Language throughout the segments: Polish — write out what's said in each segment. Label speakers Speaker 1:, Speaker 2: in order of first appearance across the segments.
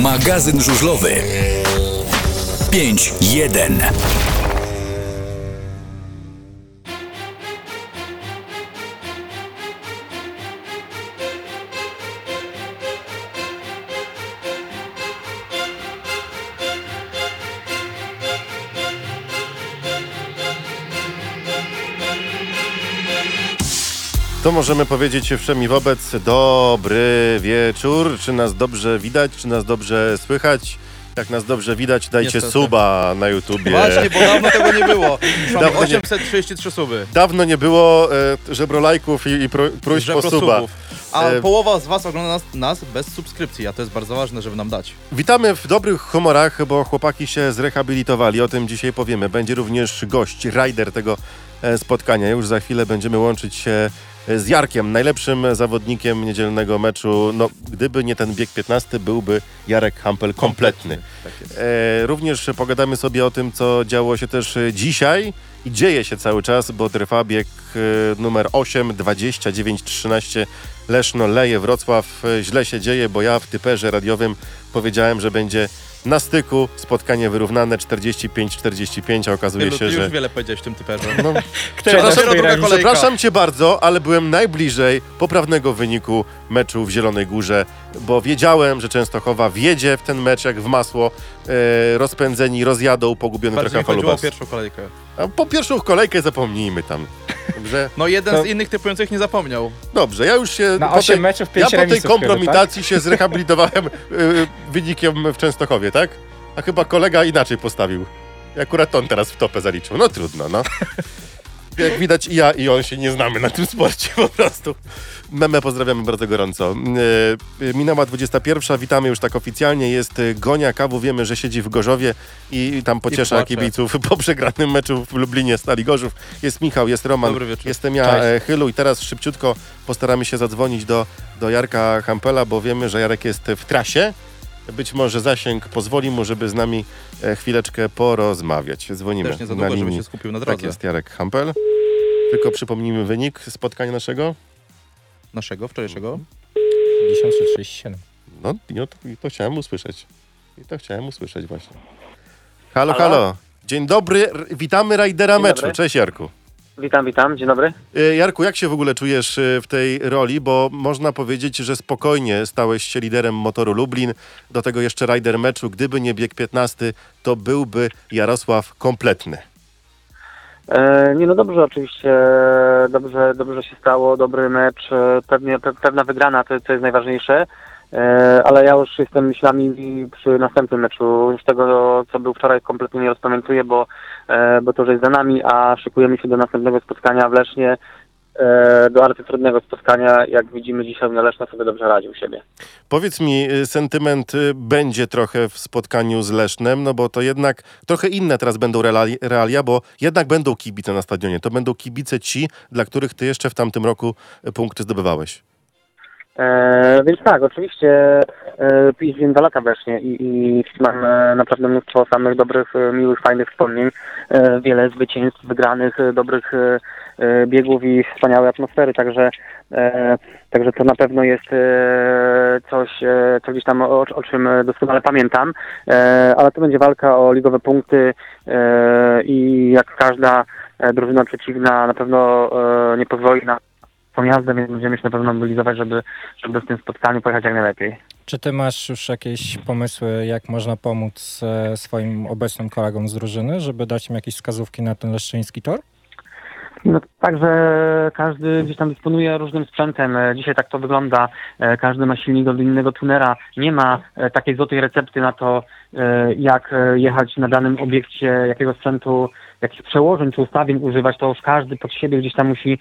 Speaker 1: Magazyn żużlowy 5-1.
Speaker 2: To możemy powiedzieć wszemi wobec dobry wieczór. Czy nas dobrze widać, czy nas dobrze słychać? Jak nas dobrze widać, dajcie
Speaker 3: Niestety.
Speaker 2: suba na YouTubie.
Speaker 3: Właśnie, bo dawno tego nie było. Już mamy
Speaker 2: Dawno nie-
Speaker 3: 833 suby.
Speaker 2: Dawno nie było e, żebrolajków i, i pro, próśb o
Speaker 3: Żebro
Speaker 2: suba.
Speaker 3: subów. A
Speaker 2: E,
Speaker 3: połowa z was ogląda nas, nas bez subskrypcji, a to jest bardzo ważne, żeby nam dać.
Speaker 2: Witamy w dobrych humorach, bo chłopaki się zrehabilitowali. O tym dzisiaj powiemy. Będzie również gość, rider tego e, spotkania. Już za chwilę będziemy łączyć się z Jarkiem, najlepszym zawodnikiem niedzielnego meczu. No, gdyby nie ten bieg 15, byłby Jarek Hampel kompletny.
Speaker 3: Tak.
Speaker 2: E, również pogadamy sobie o tym, co działo się też dzisiaj i dzieje się cały czas, bo trwa bieg e, numer 8, 29, 13 Leszno, Leje, Wrocław. E, Źle się dzieje, bo ja w typerze radiowym powiedziałem, że będzie na styku spotkanie wyrównane 45-45, a okazuje
Speaker 3: Wielu,
Speaker 2: się,
Speaker 3: ty
Speaker 2: że...
Speaker 3: już wiele powiedziałeś w tym typerze.
Speaker 2: No,
Speaker 3: Przepraszam,
Speaker 2: przepraszam, cię bardzo, ale byłem najbliżej poprawnego wyniku meczu w Zielonej Górze, bo wiedziałem, że Częstochowa wjedzie w ten mecz jak w masło, e, rozpędzeni, rozjadą, pogubiony trochę
Speaker 3: chodziło o
Speaker 2: falubas.
Speaker 3: pierwszą kolejkę.
Speaker 2: A po pierwszą kolejkę zapomnijmy tam. Dobrze?
Speaker 3: No jeden
Speaker 2: To-
Speaker 3: z innych typujących nie zapomniał.
Speaker 2: Dobrze, ja już się
Speaker 4: Na
Speaker 2: po
Speaker 4: 8
Speaker 2: tej,
Speaker 4: meczów,
Speaker 2: ja
Speaker 4: 5
Speaker 2: po tej
Speaker 4: remisów chyba,
Speaker 2: kompromitacji się zrehabilitowałem y, wynikiem w Częstochowie, tak? A chyba kolega inaczej postawił. I Akurat on teraz w topę zaliczył. No trudno, no. Jak widać i ja i on się nie znamy na tym sporcie po prostu. Meme pozdrawiamy bardzo gorąco. E, Minęła 21, witamy już tak oficjalnie. Jest e, Gonia Kawu, wiemy, że siedzi w Gorzowie i, i tam pociesza
Speaker 3: płacze.
Speaker 2: kibiców po przegranym meczu w Lublinie Stali Gorzów. Jest Michał, jest Roman, jestem ja,
Speaker 4: Cześć.
Speaker 2: e, Chylu i teraz szybciutko postaramy się zadzwonić do, do Jarka Hampela, bo wiemy, że Jarek jest w trasie. Być może zasięg pozwoli mu, żeby z nami e, chwileczkę porozmawiać. Dzwonimy
Speaker 3: Też nie za
Speaker 2: na
Speaker 3: długo, żeby
Speaker 2: linii.
Speaker 3: się skupił na drodze
Speaker 2: Tak jest, Jarek Hampel. Tylko przypomnijmy wynik spotkania naszego.
Speaker 3: naszego, wczorajszego.
Speaker 4: 53-37.
Speaker 2: No, no to, i to chciałem usłyszeć. I to chciałem usłyszeć właśnie. Halo,
Speaker 5: Halo?
Speaker 2: halo. Dzień dobry, r- witamy rajdera
Speaker 5: Dzień
Speaker 2: meczu.
Speaker 5: dobry.
Speaker 2: Cześć Jarku.
Speaker 5: Witam, witam, dzień dobry.
Speaker 2: E, Jarku, jak się w ogóle czujesz e, w tej roli? Bo można powiedzieć, że spokojnie stałeś się liderem motoru Lublin, do tego jeszcze rider meczu. Gdyby nie bieg 15, to byłby Jarosław kompletny.
Speaker 5: E, nie no dobrze, oczywiście, dobrze, dobrze się stało, dobry mecz, pewnie, pe, pewna wygrana, to, to jest najważniejsze, e, ale ja już jestem myślami przy następnym meczu, już tego, co był wczoraj kompletnie nie rozpamiętuję, bo, bo to już jest za nami, a szykujemy się do następnego spotkania w Lesznie, e, do arcytrudnego spotkania, jak widzimy dzisiaj Leszna sobie dobrze radzi u siebie.
Speaker 2: Powiedz mi, y, sentyment y, będzie trochę w spotkaniu z Lesznem, no bo to jednak trochę inne teraz będą reali- realia, bo jednak będą kibice na stadionie. To będą kibice ci, dla których ty jeszcze w tamtym roku y, punkty zdobywałeś.
Speaker 5: E, więc tak, oczywiście e, PiS lata wesznie i, i mam e, naprawdę mnóstwo samych dobrych, e, miłych, fajnych wspomnień, e, wiele zwycięstw, wygranych, e, dobrych e, e, biegów i wspaniałej atmosfery, także e, także to na pewno jest e, coś, e, co gdzieś tam o, o czym doskonale pamiętam, e, ale to będzie walka o ligowe punkty e, i jak każda e, drużyna przeciwna na pewno e, nie pozwoli na tą jazdę, więc będziemy się na pewno mobilizować, żeby, żeby w tym spotkaniu pojechać jak najlepiej.
Speaker 4: Czy ty masz już jakieś pomysły, jak można pomóc e, swoim obecnym kolegom z drużyny, żeby dać im jakieś wskazówki na ten leszczyński tor?
Speaker 5: No, także każdy gdzieś tam dysponuje różnym sprzętem. E, Dzisiaj tak to wygląda. E, Każdy ma silnik do innego tunera. Nie ma takiej złotej recepty na to, jak jechać na danym obiekcie, jakiego sprzętu, jakich przełożeń czy ustawień używać. To już każdy pod siebie gdzieś tam musi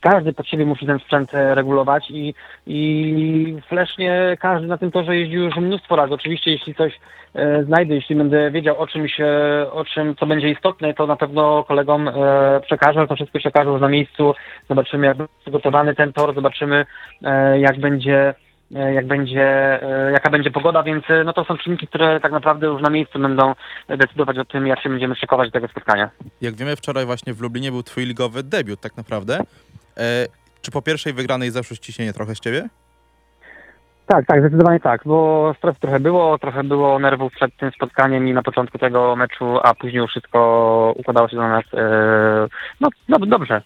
Speaker 5: każdy pod siebie musi ten sprzęt e, regulować i, i flesznie każdy na tym torze jeździł już mnóstwo razy. Oczywiście jeśli coś e, znajdę, jeśli będę wiedział o czymś, e, o czym, co będzie istotne, to na pewno kolegom e, przekażę, to wszystko okaże już na miejscu. Zobaczymy, jak będzie przygotowany ten tor, zobaczymy, e, jak będzie jak będzie, e, jaka będzie pogoda, więc e, no to są czynniki, które tak naprawdę już na miejscu będą decydować o tym, jak się będziemy szykować do tego spotkania.
Speaker 3: Jak wiemy, wczoraj właśnie w Lublinie był twój ligowy debiut tak naprawdę. E, czy po pierwszej wygranej zeszło ściśnienie trochę z ciebie?
Speaker 5: Tak, tak, zdecydowanie tak, bo stresu trochę było, trochę było nerwów przed tym spotkaniem i na początku tego meczu, a później już wszystko układało się dla nas e, no, no dobrze.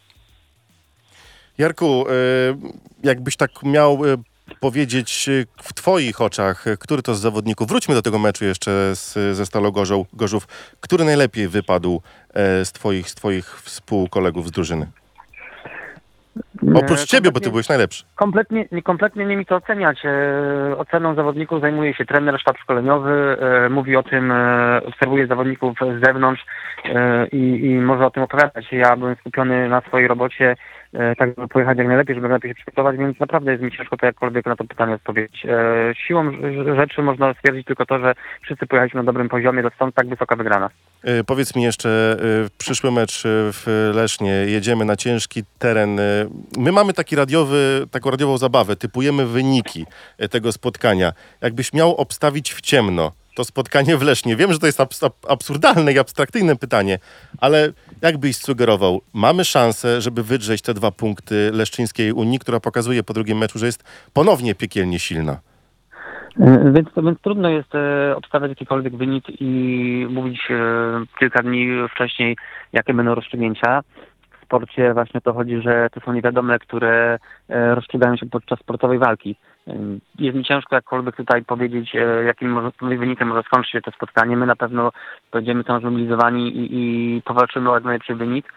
Speaker 2: Jarku, jakbyś tak miał powiedzieć y, w twoich oczach, y, który to z zawodników, wróćmy do tego meczu jeszcze z, ze Stalą Gorzą, Gorzów, który najlepiej wypadł e, z twoich, z twoich współkolegów z drużyny? Oprócz ciebie, bo ty byłeś najlepszy.
Speaker 5: Kompletnie, nie, kompletnie nie mi to oceniać. E, Oceną zawodników zajmuje się trener, sztab szkoleniowy, e, mówi o tym, obserwuje zawodników z zewnątrz i, i może o tym opowiadać. Ja byłem skupiony na swojej robocie, tak żeby pojechać jak najlepiej, żeby lepiej się przygotować, więc naprawdę jest mi ciężko to jakkolwiek na to pytanie odpowiedzieć. E, Siłą rz- rzeczy można stwierdzić tylko to, że wszyscy pojechaliśmy na dobrym poziomie, to stąd tak wysoka wygrana.
Speaker 2: E, Powiedz mi jeszcze, e, przyszły mecz e, w Lesznie, jedziemy na ciężki teren. e, My mamy taki radiowy, taką radiową zabawę, typujemy wyniki e, tego spotkania. Jakbyś miał obstawić w ciemno to spotkanie w Lesznie. Wiem, że to jest abs- ab- absurdalne i abstrakcyjne pytanie, ale jakbyś sugerował, mamy szansę, żeby wydrzeć te dwa punkty Leszczyńskiej Unii, która pokazuje po drugim meczu, że jest ponownie piekielnie silna.
Speaker 5: E, Więc, więc trudno jest e, obstawiać jakikolwiek wynik i mówić e, kilka dni wcześniej, jakie będą rozstrzygnięcia. W sporcie właśnie to chodzi, że to są niewiadome, które e, rozstrzygają się podczas sportowej walki. Jest mi ciężko jakkolwiek tutaj powiedzieć, e, jakim wynikiem może skończyć się to spotkanie. My na pewno będziemy tam zmobilizowani i, i powalczymy o jak najlepszy wynik.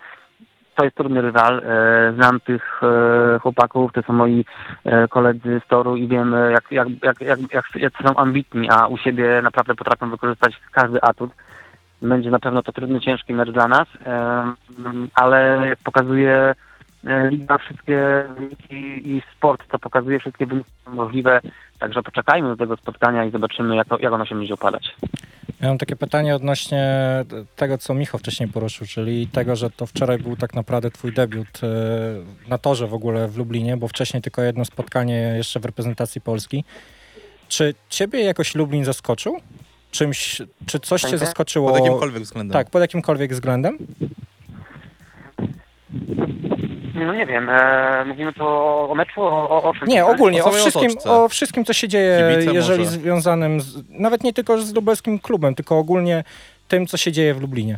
Speaker 5: To jest trudny rywal. E, Znam tych e, chłopaków, to są moi koledzy z toru i wiem, jak, jak, jak, jak, jak, jak są ambitni, a u siebie naprawdę potrafią wykorzystać każdy atut. Będzie na pewno to trudny, ciężki mecz dla nas, ale jak pokazuje liga wszystkie wyniki i sport, to pokazuje wszystkie wyniki możliwe, także poczekajmy do tego spotkania i zobaczymy, jak, jak ono się będzie układać.
Speaker 4: Ja mam takie pytanie odnośnie tego, co Michał wcześniej poruszył, czyli tego, że to wczoraj był tak naprawdę twój debiut e, na torze w ogóle w Lublinie, bo wcześniej tylko jedno spotkanie jeszcze w reprezentacji Polski. Czy ciebie jakoś Lublin zaskoczył? Czymś, czy coś cię zaskoczyło?
Speaker 3: Pod jakimkolwiek względem.
Speaker 4: Tak, pod jakimkolwiek względem?
Speaker 5: No nie wiem, e, mówimy tu o, o meczu, o, o, o czym?
Speaker 4: Nie, ogólnie,
Speaker 3: O
Speaker 4: o wszystkim,
Speaker 3: otoczce.
Speaker 4: o wszystkim, co się dzieje,
Speaker 3: Kibice
Speaker 4: jeżeli
Speaker 3: może.
Speaker 4: związanym z, nawet nie tylko z lubelskim klubem, tylko ogólnie tym, co się dzieje w Lublinie.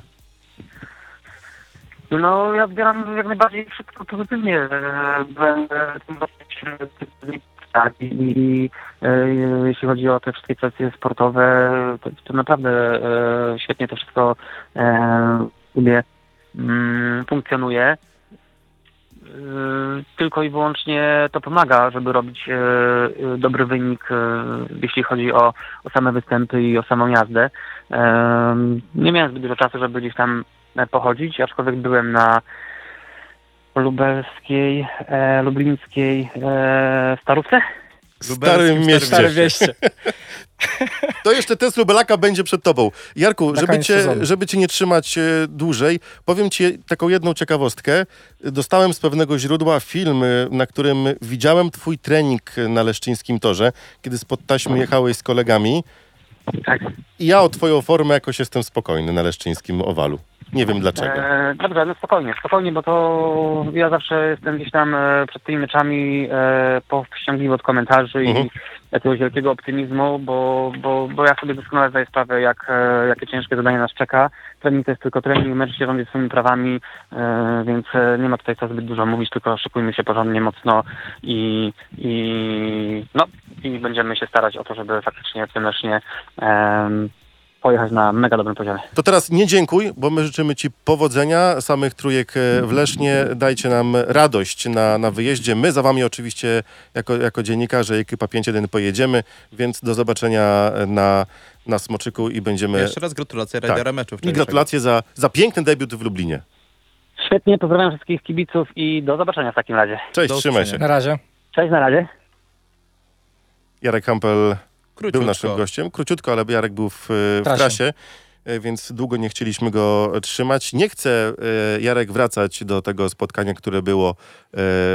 Speaker 5: No, ja odbieram jak najbardziej wszystko pozytywnie. e, Będę tym dosyć e, tak, i, i e, jeśli chodzi o te wszystkie kwestie sportowe, to, to naprawdę e, świetnie to wszystko e, sobie mm, funkcjonuje. E, Tylko i wyłącznie to pomaga, żeby robić e, e, dobry wynik, jeśli chodzi o, o same występy i o samą jazdę. Nie miałem zbyt dużo czasu, żeby gdzieś tam e, pochodzić, aczkolwiek byłem na lubelskiej, e, lublińskiej e, starówce.
Speaker 2: Starym mieście.
Speaker 4: Stare wieście.
Speaker 2: To jeszcze test Lubelaka będzie przed tobą. Jarku,
Speaker 4: Na
Speaker 2: żeby cię,
Speaker 4: sezonu.
Speaker 2: żeby cię nie trzymać e, dłużej, powiem ci taką jedną ciekawostkę. Dostałem z pewnego źródła film, e, na którym widziałem twój trening na Leszczyńskim Torze, kiedy spod taśmy jechałeś z kolegami.
Speaker 5: Tak.
Speaker 2: I ja o twoją formę jakoś jestem spokojny na Leszczyńskim Owalu. Nie wiem dlaczego.
Speaker 5: E, dobrze, no spokojnie, spokojnie, bo to ja zawsze jestem gdzieś tam e, przed tymi meczami e, powściągliwy od komentarzy
Speaker 2: Mhm.
Speaker 5: i jakiegoś wielkiego optymizmu, bo, bo, bo ja sobie doskonale zdaję sprawę, jak, e, jakie ciężkie zadanie nas czeka. Trening to jest tylko trening, mecz się rządzi swoimi prawami, e, więc e, nie ma tutaj co zbyt dużo mówić, tylko szykujmy się porządnie, mocno i, i no i będziemy się starać o to, żeby faktycznie koniecznie em, pojechać na mega dobrym poziomie.
Speaker 2: To teraz nie dziękuj, bo my życzymy Ci powodzenia, samych trójek e, w Lesznie. Dajcie nam radość na, na wyjeździe. My za Wami oczywiście jako, jako dziennikarze ekipa 5.1 pojedziemy, więc do zobaczenia na, na Smoczyku i będziemy...
Speaker 3: Jeszcze raz gratulacje rajdera meczu
Speaker 2: I gratulacje za, za piękny debiut w Lublinie.
Speaker 5: Świetnie, pozdrawiam wszystkich kibiców i do zobaczenia w takim razie.
Speaker 2: Cześć,
Speaker 3: Do
Speaker 2: trzymaj się.
Speaker 4: Na razie.
Speaker 5: Cześć, na razie.
Speaker 2: Jarek Hampel
Speaker 3: Króciutko.
Speaker 2: był naszym gościem. Króciutko, ale Jarek był w, w
Speaker 4: Trasie.
Speaker 2: trasie. e, Więc długo nie chcieliśmy go trzymać. Nie chce e, Jarek wracać do tego spotkania, które było e,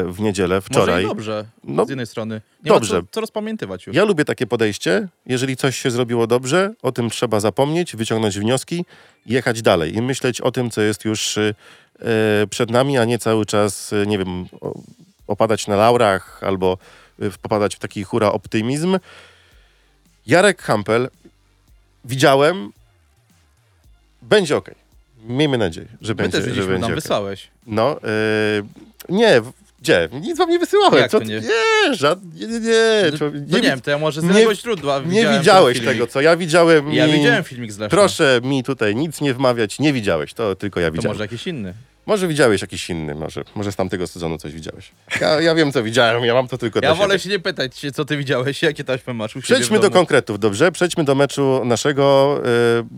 Speaker 2: w niedzielę,
Speaker 3: Może
Speaker 2: wczoraj.
Speaker 3: i dobrze,
Speaker 2: No,
Speaker 3: z jednej strony. Nie
Speaker 2: dobrze.
Speaker 3: Co, co rozpamiętywać już.
Speaker 2: Ja lubię takie podejście. Jeżeli coś się zrobiło dobrze, o tym trzeba zapomnieć, wyciągnąć wnioski, jechać dalej i myśleć o tym, co jest już y, przed nami, a nie cały czas, y, nie wiem, opadać na laurach albo y, popadać w taki hura optymizm. Jarek Hampel, widziałem, będzie ok. Miejmy nadzieję, że
Speaker 3: My
Speaker 2: będzie,
Speaker 3: też
Speaker 2: że będzie
Speaker 3: nam
Speaker 2: okej.
Speaker 3: wysłałeś.
Speaker 2: No, yy, nie, gdzie? Nic wam nie wysyłałem.
Speaker 3: Jak
Speaker 2: Co
Speaker 3: to nie?
Speaker 2: nie, żad, nie, nie, nie,
Speaker 3: No,
Speaker 2: człowiek-
Speaker 3: to nie,
Speaker 2: wi-
Speaker 3: wiem, to ja może z
Speaker 2: nie-
Speaker 3: innego źródła
Speaker 2: nie widziałeś tego, co ja widziałem.
Speaker 3: Ja
Speaker 2: i-
Speaker 3: widziałem filmik z Leszna.
Speaker 2: Proszę mi tutaj nic nie wmawiać, nie widziałeś, to tylko ja
Speaker 3: To
Speaker 2: widziałem.
Speaker 3: może jakiś inny.
Speaker 2: Może widziałeś jakiś inny, może, może z tamtego sezonu coś widziałeś. Ja, ja wiem, co widziałem, ja mam to tylko
Speaker 3: Ja wolę
Speaker 2: siebie.
Speaker 3: się nie pytać, co ty widziałeś, jakie taśmy masz u
Speaker 2: Przejdźmy do konkretów, dobrze? Przejdźmy do meczu naszego, y,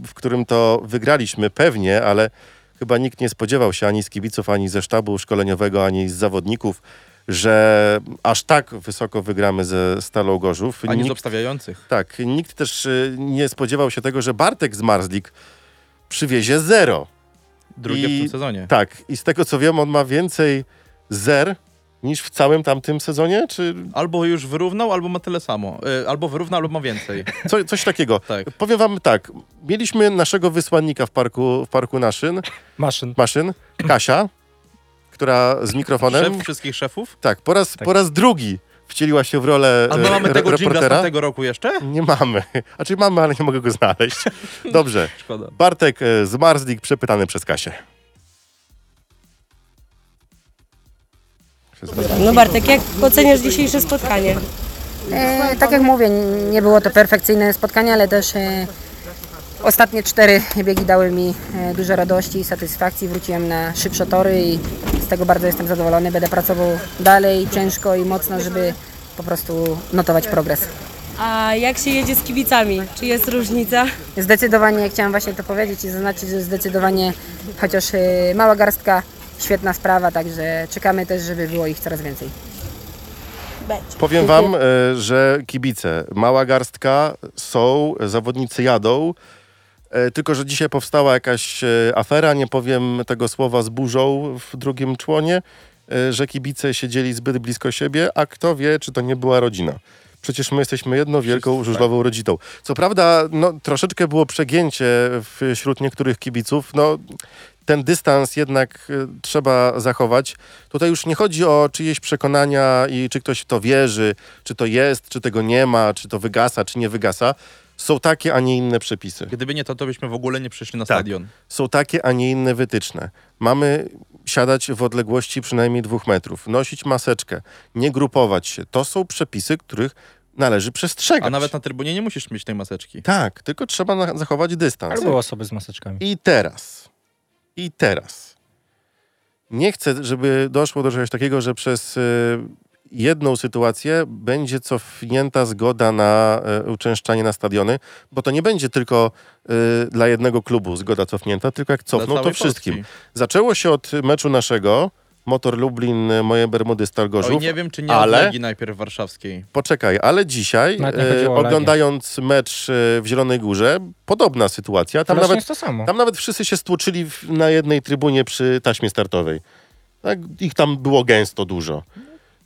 Speaker 2: w którym to wygraliśmy pewnie, ale chyba nikt nie spodziewał się ani z kibiców, ani ze sztabu szkoleniowego, ani z zawodników, że aż tak wysoko wygramy ze Stalą Gorzów.
Speaker 3: Ani z
Speaker 2: nikt,
Speaker 3: obstawiających.
Speaker 2: tak, nikt też y, nie spodziewał się tego, że Bartek z Marzlik przywiezie zero.
Speaker 3: Drugie
Speaker 2: I-
Speaker 3: w tym sezonie.
Speaker 2: Tak, i z tego co wiem, on ma więcej zer niż w całym tamtym sezonie, czy
Speaker 3: Albo już wyrównał, albo ma tyle samo. Y, albo wyrównał, albo ma więcej.
Speaker 2: co, coś takiego.
Speaker 3: Tak.
Speaker 2: Powiem wam tak, mieliśmy naszego wysłannika w parku, w parku naszyn,
Speaker 4: Maszyn.
Speaker 2: maszyn, Kasia, która z mikrofonem,
Speaker 3: Szef wszystkich szefów?
Speaker 2: tak, po raz,
Speaker 4: Tak.
Speaker 2: po raz drugi wcieliła się w rolę
Speaker 3: A my
Speaker 2: e,
Speaker 3: mamy
Speaker 2: re-
Speaker 3: tego
Speaker 2: reportera.
Speaker 3: tego roku jeszcze?
Speaker 2: Nie mamy. Znaczy mamy, ale nie mogę go znaleźć. Dobrze.
Speaker 3: Szkoda.
Speaker 2: Bartek e, z Marzlik przepytany przez Kasię.
Speaker 1: No Bartek, jak oceniasz dzisiejsze spotkanie?
Speaker 6: E, tak jak mówię, nie było to perfekcyjne spotkanie, ale też e, ostatnie cztery biegi dały mi e, dużo radości i satysfakcji. Wróciłem na szybsze tory i z tego bardzo jestem zadowolony. Będę pracował dalej ciężko i mocno, żeby po prostu notować progres.
Speaker 1: A jak się jedzie z kibicami? Czy jest różnica?
Speaker 6: Zdecydowanie chciałam właśnie to powiedzieć i zaznaczyć, że zdecydowanie chociaż e, mała garstka, świetna sprawa, także czekamy też, żeby było ich coraz więcej.
Speaker 2: Powiem wam, e, że kibice, mała garstka są, zawodnicy jadą, e, tylko że dzisiaj powstała jakaś e, afera, nie powiem tego słowa z burzą w drugim członie, e, że kibice siedzieli zbyt blisko siebie, a kto wie, czy to nie była rodzina. Przecież my jesteśmy jedną wielką żużlową rodziną. Co prawda, no, troszeczkę było przegięcie wśród niektórych kibiców. No, ten dystans jednak e, trzeba zachować. Tutaj już nie chodzi o czyjeś przekonania i czy ktoś w to wierzy, czy to jest, czy tego nie ma, czy to wygasa, czy nie wygasa. Są takie, a nie inne przepisy.
Speaker 3: Gdyby nie to, to byśmy w ogóle nie przyszli na
Speaker 2: Tak.
Speaker 3: stadion.
Speaker 2: Są takie, a nie inne wytyczne. Mamy siadać w odległości przynajmniej dwóch metrów, nosić maseczkę, nie grupować się. To są przepisy, których należy przestrzegać.
Speaker 3: A nawet na trybunie nie musisz mieć tej maseczki.
Speaker 2: Tak, tylko trzeba zachować dystans.
Speaker 4: Były osoby z maseczkami.
Speaker 2: I teraz, i teraz. Nie chcę, żeby doszło do czegoś takiego, że przez y, jedną sytuację będzie cofnięta zgoda na y, uczęszczanie na stadiony, bo to nie będzie tylko y, dla jednego klubu zgoda cofnięta, tylko jak cofną, to wszystkim.
Speaker 3: Polski.
Speaker 2: Zaczęło się od meczu naszego, Motor Lublin, y, moje Bermudy, Stal Gorzów.
Speaker 3: Oj, nie wiem, czy nie
Speaker 2: ale-.
Speaker 3: Legii najpierw warszawskiej.
Speaker 2: Poczekaj, ale dzisiaj, e, oglądając mecz e, w Zielonej Górze, podobna sytuacja. Tam
Speaker 4: nawet to samo.
Speaker 2: tam nawet wszyscy się stłoczyli w, na jednej trybunie przy taśmie startowej. Tak, ich tam było gęsto dużo.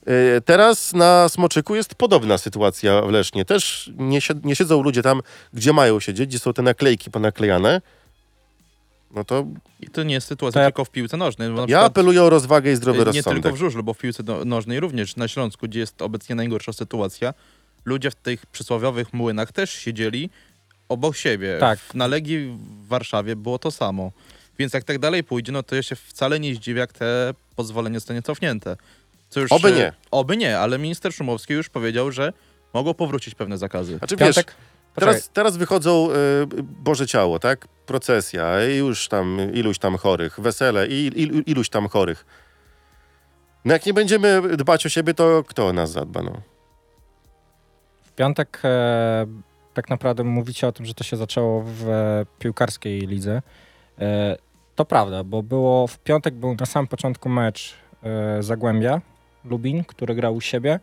Speaker 2: E, Teraz na Smoczyku jest podobna sytuacja w Lesznie. Też nie, nie siedzą ludzie tam, gdzie mają siedzieć, gdzie są te naklejki ponaklejane. No to
Speaker 3: I to nie jest sytuacja
Speaker 4: ja-
Speaker 3: tylko w piłce nożnej.
Speaker 2: Ja
Speaker 3: przykład,
Speaker 2: apeluję o rozwagę i zdrowy
Speaker 3: nie
Speaker 2: rozsądek.
Speaker 3: tylko w żużlu, bo w piłce no- nożnej również na Śląsku, gdzie jest obecnie najgorsza sytuacja, ludzie w tych przysłowiowych młynach też siedzieli obok siebie.
Speaker 4: Tak.
Speaker 3: W- Na Legii w Warszawie było to samo. Więc jak tak dalej pójdzie, no to ja się wcale nie zdziwię, jak te pozwolenie zostanie cofnięte. Co już,
Speaker 2: Oby nie.
Speaker 3: Oby nie, ale minister Szumowski już powiedział, że mogą powrócić pewne zakazy.
Speaker 2: Znaczy, wiesz,
Speaker 4: Piątek. Poczekaj,
Speaker 2: Teraz, teraz wychodzą y, Boże Ciało, tak? Procesja, już tam iluś tam chorych, wesele i il, iluś tam chorych. No jak nie będziemy dbać o siebie, to kto o nas zadba, no?
Speaker 4: W piątek e, tak naprawdę mówicie o tym, że to się zaczęło w e, piłkarskiej lidze. E, to prawda, bo było w piątek był na samym początku mecz e, Zagłębia Lubin, który grał u siebie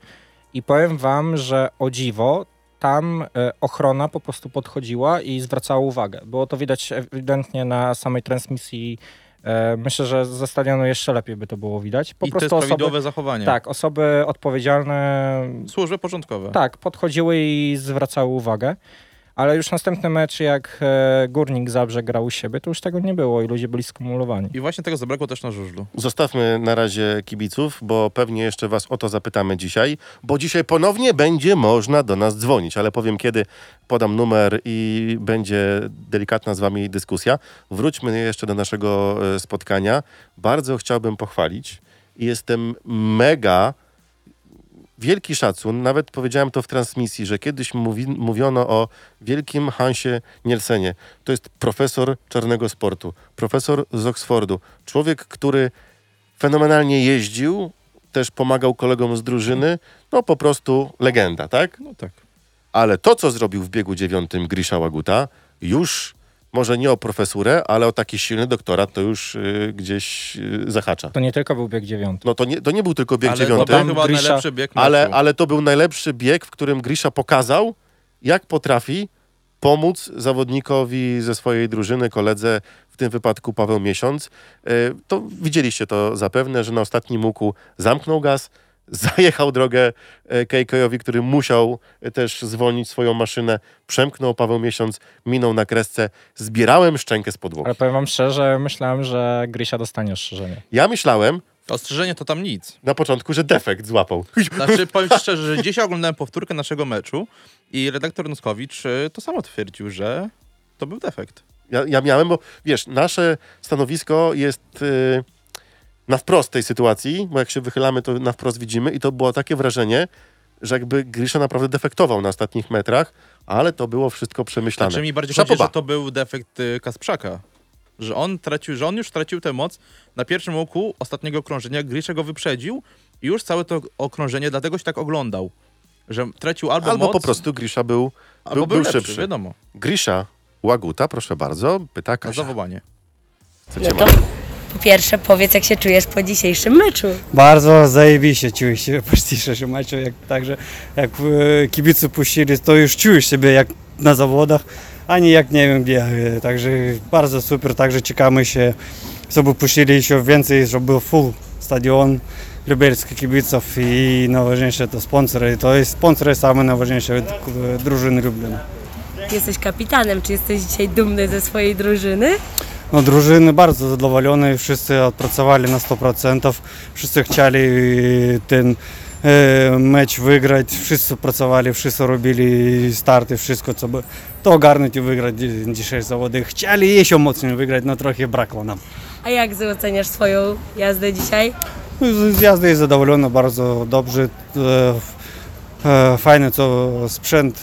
Speaker 4: i powiem wam, że o dziwo tam e, ochrona po prostu podchodziła i zwracała uwagę. Było to widać ewidentnie na samej transmisji. E, myślę, że ze stadionu jeszcze lepiej by to było widać. Po
Speaker 3: I
Speaker 4: prostu osoby,
Speaker 3: prawidłowe zachowanie.
Speaker 4: tak, osoby odpowiedzialne
Speaker 3: Służby porządkowe.
Speaker 4: tak, podchodziły i zwracały uwagę. Ale już następny mecz, jak e, Górnik Zabrze grał u siebie, to już tego nie było i ludzie byli skumulowani.
Speaker 3: I właśnie tego zabrakło też na żużlu.
Speaker 2: Zostawmy na razie kibiców, bo pewnie jeszcze was o to zapytamy dzisiaj, bo dzisiaj ponownie będzie można do nas dzwonić, ale powiem kiedy podam numer i będzie delikatna z wami dyskusja. Wróćmy jeszcze do naszego e, spotkania. Bardzo chciałbym pochwalić i jestem mega wielki szacun, nawet powiedziałem to w transmisji, że kiedyś mówi, mówiono o wielkim Hansie Nielsenie. To jest profesor czarnego sportu, profesor z Oksfordu, człowiek, który fenomenalnie jeździł, też pomagał kolegom z drużyny, no po prostu legenda, tak?
Speaker 3: No tak.
Speaker 2: Ale to, co zrobił w biegu dziewiątym Grisza Łaguta, już może nie o profesurę, ale o taki silny doktorat, to już y, gdzieś y, zahacza.
Speaker 4: To nie tylko był bieg dziewiąty.
Speaker 2: No to nie, to nie był tylko bieg
Speaker 3: Ale
Speaker 2: dziewiąty,
Speaker 3: to był chyba najlepszy bieg meczu.
Speaker 2: ale, ale to był najlepszy bieg, w którym Grisza pokazał, jak potrafi pomóc zawodnikowi ze swojej drużyny, koledze, w tym wypadku Paweł Miesiąc. E, To widzieliście to zapewne, że na ostatnim łuku zamknął gaz, zajechał drogę e, KK-owi, który musiał e, też zwolnić swoją maszynę, przemknął Paweł Miesiąc, minął na kresce, zbierałem szczękę z podłogi.
Speaker 4: Ale powiem wam szczerze, myślałem, że Grysia dostanie ostrzeżenie.
Speaker 2: Ja myślałem
Speaker 3: Ostrzeżenie to tam nic.
Speaker 2: na początku, że defekt złapał.
Speaker 3: Znaczy, powiem szczerze, że dzisiaj oglądałem powtórkę naszego meczu i redaktor Nuskowicz y, to samo twierdził, że to był defekt.
Speaker 2: Ja, ja miałem, bo wiesz, nasze stanowisko jest y, na wprost tej sytuacji, bo jak się wychylamy, to na wprost widzimy i to było takie wrażenie, że jakby Grisza naprawdę defektował na ostatnich metrach, ale to było wszystko przemyślane.
Speaker 3: Znaczy mi bardziej
Speaker 2: Szapoba.
Speaker 3: chodzi, że to był defekt y, Kasprzaka. Że on tracił, że on już tracił tę moc na pierwszym łuku ostatniego okrążenia. Grisza go wyprzedził i już całe to okrążenie dlatego się tak oglądał. Że tracił albo,
Speaker 2: Albo
Speaker 3: moc,
Speaker 2: po prostu Grisza był,
Speaker 3: albo
Speaker 2: był,
Speaker 3: był,
Speaker 2: był
Speaker 3: lepszy,
Speaker 2: szybszy.
Speaker 3: wiadomo.
Speaker 2: Grisza Łaguta, proszę bardzo, pyta
Speaker 3: Na
Speaker 2: Kasia.
Speaker 3: zawołanie.
Speaker 2: Co cię ma?
Speaker 1: Po pierwsze powiedz, jak się czujesz po dzisiejszym meczu.
Speaker 7: Bardzo zajebiście czujesz się po dzisiejszym meczu, jak, także jak e, kibice puścili, to już czujesz siebie jak na zawodach, a nie jak nie wiem gdzie, E, także bardzo super, także czekamy się, żeby puścili jeszcze więcej, żeby był full stadion lubelskich kibiców i najważniejsze to sponsory, to jest sponsory same najważniejsze e, drużyny Lublina.
Speaker 1: Jesteś kapitanem, czy jesteś dzisiaj dumny ze swojej drużyny?
Speaker 7: No, drużyny bardzo zadowolone, wszyscy odpracowali na 100%, wszyscy chcieli ten e, mecz wygrać, wszyscy pracowali, wszyscy robili starty, wszystko co by to ogarnąć i wygrać dzi- dzisiejsze zawody. Chcieli jeszcze mocniej wygrać, no trochę brakło nam.
Speaker 1: A jak oceniasz swoją jazdę dzisiaj?
Speaker 7: No, Z z jazdy jest zadowolony, bardzo dobrze, e, e, fajny to sprzęt,